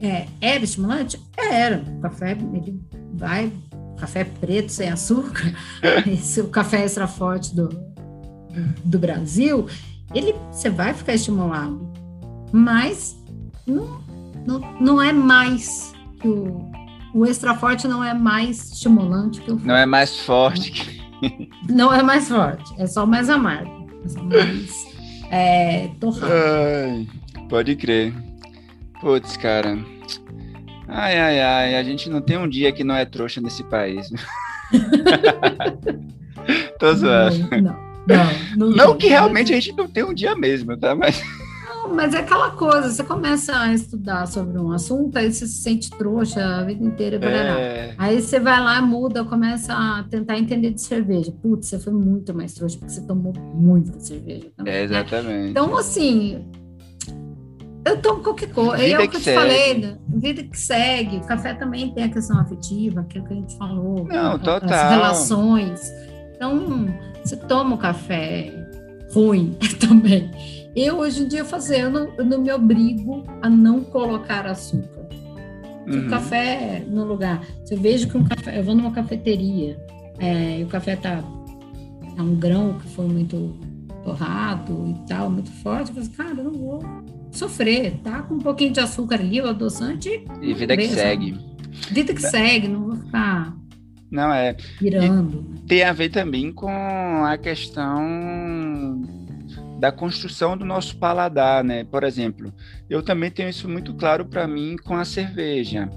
É, era estimulante? Era. O café, ele vai, café preto sem açúcar, esse o café extra forte do, do Brasil, ele, você vai ficar estimulado, mas não, não, não é mais que o, o extra forte não é mais estimulante que o. Não é mais forte. Que... Não é mais forte, é só mais amargo. É só mais é, torrado. Ai, pode crer. Putz, cara. Ai, ai, ai, a gente não tem um dia que não é trouxa nesse país. Tô zoando. Não, não, não, não, não que realmente a gente não tem um dia mesmo, tá? Mas mas é aquela coisa, você começa a estudar sobre um assunto, aí você se sente trouxa a vida inteira. É... Aí você vai lá, muda, começa a tentar entender de cerveja. Putz, você foi muito mais trouxa, porque você tomou muita cerveja também. É, exatamente. Né? Então, assim, eu tomo qualquer coisa. Vida é o que, eu te segue. falei, né? vida que segue. O café também tem a questão afetiva, aquilo que a gente falou. Não, total. As relações. Então, você toma o café ruim também. Eu, hoje em dia, fazer, eu não, eu não me obrigo a não colocar açúcar. Uhum. O café no lugar. Se eu vejo que um café, eu vou numa cafeteria é, e o café tá é um grão que foi muito torrado e tal, muito forte, eu falo assim, cara, eu não vou sofrer, tá com um pouquinho de açúcar ali, o adoçante. E vida que segue. Vida que segue, não vou ficar. Não é. Virando. E tem a ver também com a questão da construção do nosso paladar, né? Por exemplo, eu também tenho isso muito claro para mim com a cerveja.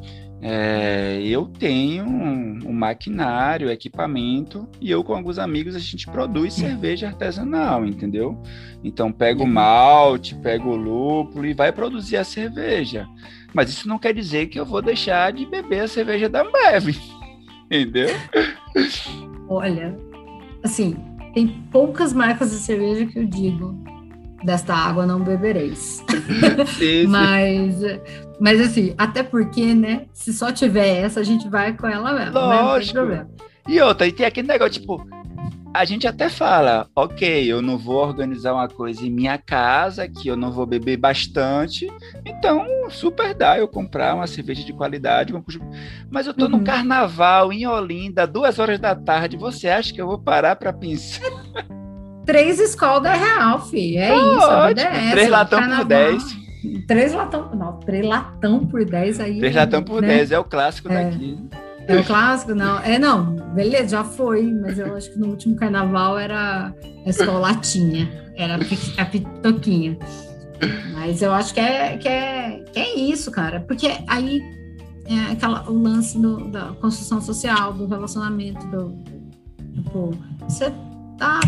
É, eu tenho um, um, maquinário, equipamento, e eu com alguns amigos a gente produz cerveja artesanal, entendeu? Então pega o malte, pega o lúpulo e vai produzir a cerveja. Mas isso não quer dizer que eu vou deixar de beber a cerveja da Ambev, entendeu? Olha, assim, tem poucas marcas de cerveja que eu digo desta água não bebereis. Sim, mas, mas assim, até porque, né? Se só tiver essa, a gente vai com ela mesmo. Lógico. Né? E outra, e tem aquele negócio, tipo, a gente até fala, ok, eu não vou organizar uma coisa em minha casa, que eu não vou beber bastante, então super dá eu comprar uma cerveja de qualidade, mas eu tô uhum. no carnaval em Olinda, duas horas da tarde, você acha que eu vou parar para pensar? Três escolas é real, filho, é oh, isso, a é essa. Três latão por dez. Três latão, não, três latão por dez aí. Três latão por né? dez, é o clássico é. daqui. É o clássico? Não. É, não. Beleza, já foi, mas eu acho que no último carnaval era a escolatinha, era a pitoquinha. Mas eu acho que é, que é, que é isso, cara. Porque aí é aquela, o lance do, da construção social, do relacionamento, do, tipo, você tá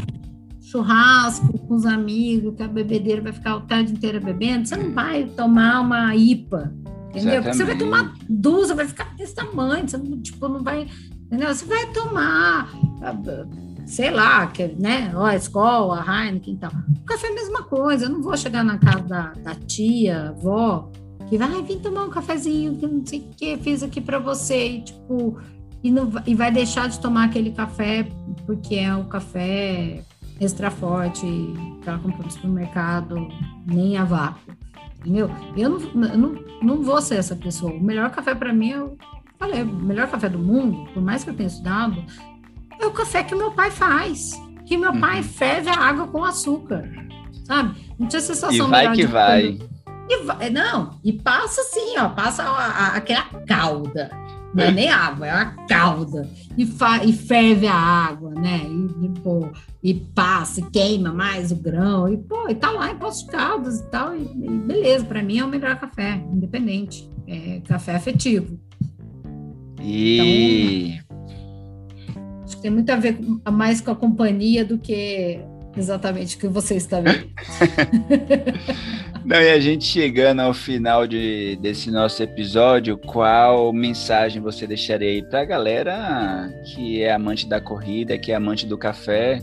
churrasco com os amigos, que a bebedeira vai ficar a tarde inteira bebendo, você não vai tomar uma IPA Entendeu? Porque você vai tomar duas, vai ficar desse tamanho, você não, tipo, não vai. Entendeu? Você vai tomar, sei lá, que, né? Ó, a escola, a Heineken e tal. O café é a mesma coisa. Eu não vou chegar na casa da, da tia, avó, que vai vir tomar um cafezinho, que não sei o que, fiz aqui para você, e tipo. E, não, e vai deixar de tomar aquele café porque é o café extra forte que ela comprou no supermercado, nem a vácuo. Entendeu? Eu não, eu não, não vou ser essa pessoa. O melhor café para mim, eu falei, o melhor café do mundo, por mais que eu tenha estudado, é o café que meu pai faz. Que meu uhum. pai ferve a água com açúcar. Sabe? Não tinha sensação e vai que vai. E vai. Não, e passa assim, ó, passa a, a, aquela calda não é nem água, é uma calda. E, fa, e ferve a água, né? E, e, pô, e passa, e queima mais o grão, e pô, e tá lá em Poços de Caldas e tal, e, e beleza, para mim é o melhor café, independente. É café afetivo. E. Então, acho que tem muito a ver mais com a companhia do que exatamente o que você está vendo. Não, e a gente chegando ao final de, desse nosso episódio, qual mensagem você deixaria aí para a galera que é amante da corrida, que é amante do café,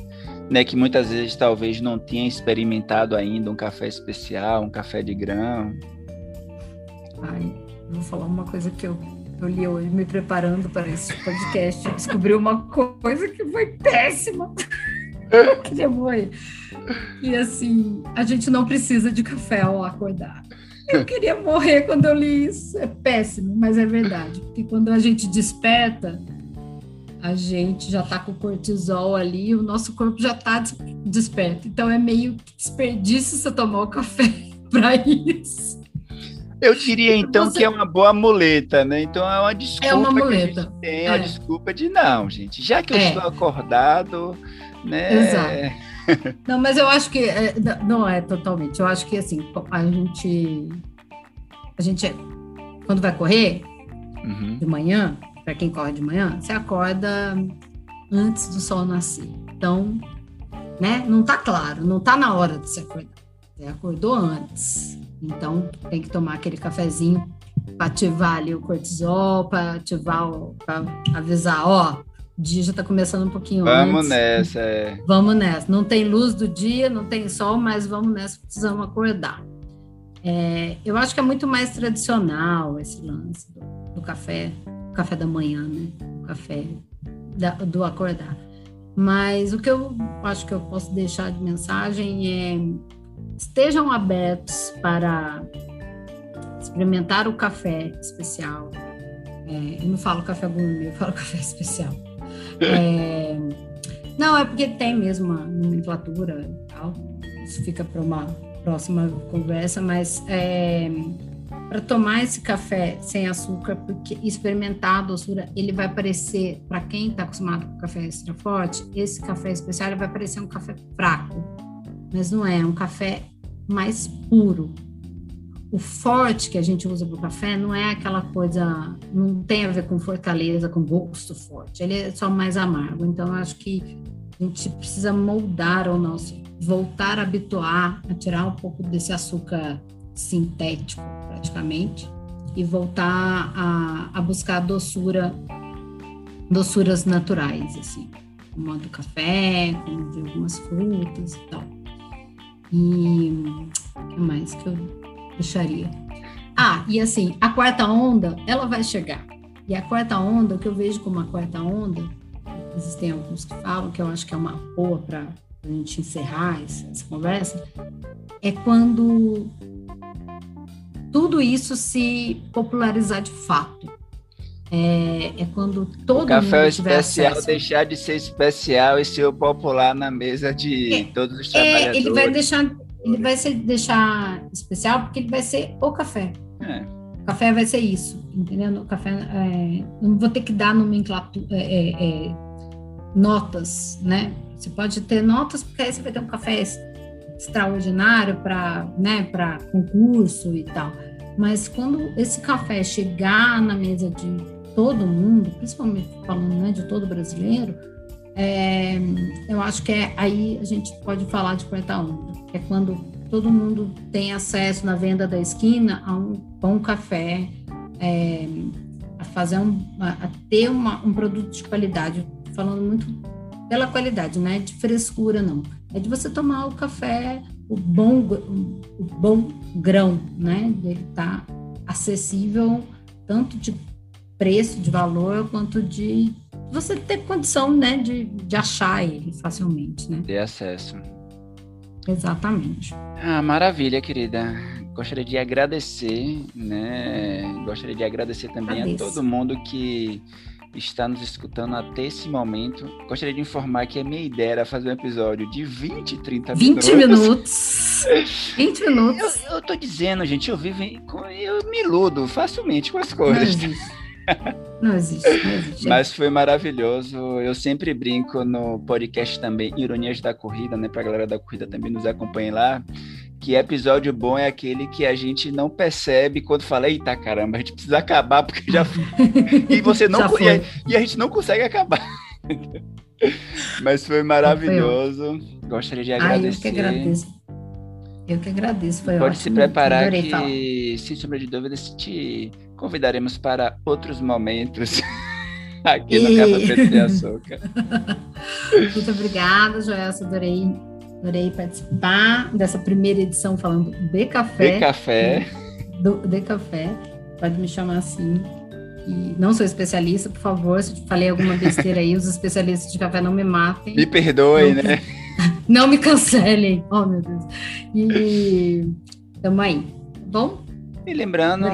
né, que muitas vezes talvez não tenha experimentado ainda um café especial, um café de grão? Ai, vou falar uma coisa que eu, eu li hoje, me preparando para esse podcast, descobri uma coisa que foi péssima. que foi. E assim, a gente não precisa de café ao acordar. Eu queria morrer quando eu li isso. É péssimo, mas é verdade. Porque quando a gente desperta, a gente já está com cortisol ali, o nosso corpo já está desperto. Então é meio desperdício você tomar o café para isso. Eu diria então você... que é uma boa muleta, né? Então é uma desculpa é uma muleta. que tem, é. a desculpa de não, gente. Já que eu é. estou acordado, né? Exato. Não, mas eu acho que é, não é totalmente. Eu acho que assim a gente a gente quando vai correr uhum. de manhã, para quem corre de manhã, você acorda antes do sol nascer. Então, né? Não tá claro, não tá na hora de você acordar. Você acordou antes. Então, tem que tomar aquele cafezinho para ativar ali o cortisol, para ativar, para avisar, ó, dia já está começando um pouquinho vamos antes. nessa, é. Vamos nessa. Não tem luz do dia, não tem sol, mas vamos nessa, precisamos acordar. É, eu acho que é muito mais tradicional esse lance do, do café, café da manhã, né? O café da, do acordar. Mas o que eu acho que eu posso deixar de mensagem é estejam abertos para experimentar o café especial. É, eu não falo café gourmet, eu falo café especial. É, não, é porque tem mesmo uma nomenclatura e tal. Isso fica para uma próxima conversa, mas é, para tomar esse café sem açúcar, porque experimentar a doçura, ele vai parecer, para quem está acostumado com café extra forte, esse café especial vai parecer um café fraco, mas não é, é um café mais puro. O forte que a gente usa para o café não é aquela coisa, não tem a ver com fortaleza, com gosto forte, ele é só mais amargo. Então, eu acho que a gente precisa moldar o nosso, voltar a habituar a tirar um pouco desse açúcar sintético, praticamente, e voltar a, a buscar doçura, doçuras naturais, assim, como a do café, como de algumas frutas e tal. E o que mais que eu deixaria? Ah, e assim, a quarta onda, ela vai chegar. E a quarta onda, o que eu vejo como a quarta onda, existem alguns que falam, que eu acho que é uma boa para a gente encerrar essa, conversa, é quando tudo isso se popularizar de fato. É, é quando todo o café mundo especial acesso. deixar de ser especial e ser popular na mesa de é, todos os trabalhadores. É, ele vai deixar, ele vai ser deixar especial porque ele vai ser o café. É. O café vai ser isso, entendeu? O café, é, não vou ter que dar nomenclatura, é, é, notas, né? Você pode ter notas porque aí você vai ter um café extraordinário para, né, para concurso e tal. Mas quando esse café chegar na mesa de todo mundo, principalmente falando né, de todo brasileiro, é, eu acho que é, aí a gente pode falar de quarta onda, que é quando todo mundo tem acesso na venda da esquina a um bom café, é, a fazer um, a, ter uma, um produto de qualidade, falando muito pela qualidade, não é de frescura não, é de você tomar o café, o bom, o bom grão, né, ele tá acessível tanto de preço, de valor, quanto de você ter condição, né, de, de achar ele facilmente, né? Ter acesso. Exatamente. Ah, maravilha, querida. Gostaria de agradecer, né? Gostaria de agradecer também Agradeço. a todo mundo que está nos escutando até esse momento. Gostaria de informar que a minha ideia era fazer um episódio de 20, 30 minutos. 20 minutos. 20 minutos. Eu, eu tô dizendo, gente, eu vivo, eu me iludo facilmente com as coisas. Não existe, não existe. Mas foi maravilhoso. Eu sempre brinco no podcast também, Ironias da Corrida, né? Pra galera da corrida também nos acompanhe lá. Que episódio bom é aquele que a gente não percebe quando fala, eita caramba, a gente precisa acabar porque já e você não e a, e, a, gente não consegue acabar. Mas foi maravilhoso. Gostaria de agradecer. Ah, eu que agradeço. Eu que agradeço, foi Pode ótimo. se preparar que, falar. sem sombra de dúvidas, te convidaremos para outros momentos aqui no Café Preto de Açúcar. Muito obrigada, Joelson. Adorei, adorei participar dessa primeira edição falando de café. De café. Do, de café. Pode me chamar assim. E não sou especialista, por favor, se eu falei alguma besteira aí, os especialistas de café não me matem. Me perdoem, não, né? Não me cancelem. Oh, meu Deus. E tamo aí, tá bom? E lembrando,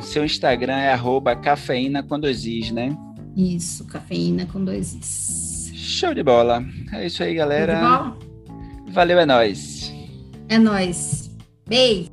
seu Instagram é arroba cafeína com dois is, né? Isso, cafeína com dois Is. Show de bola. É isso aí, galera. Valeu, é nóis. É nóis. Beijo.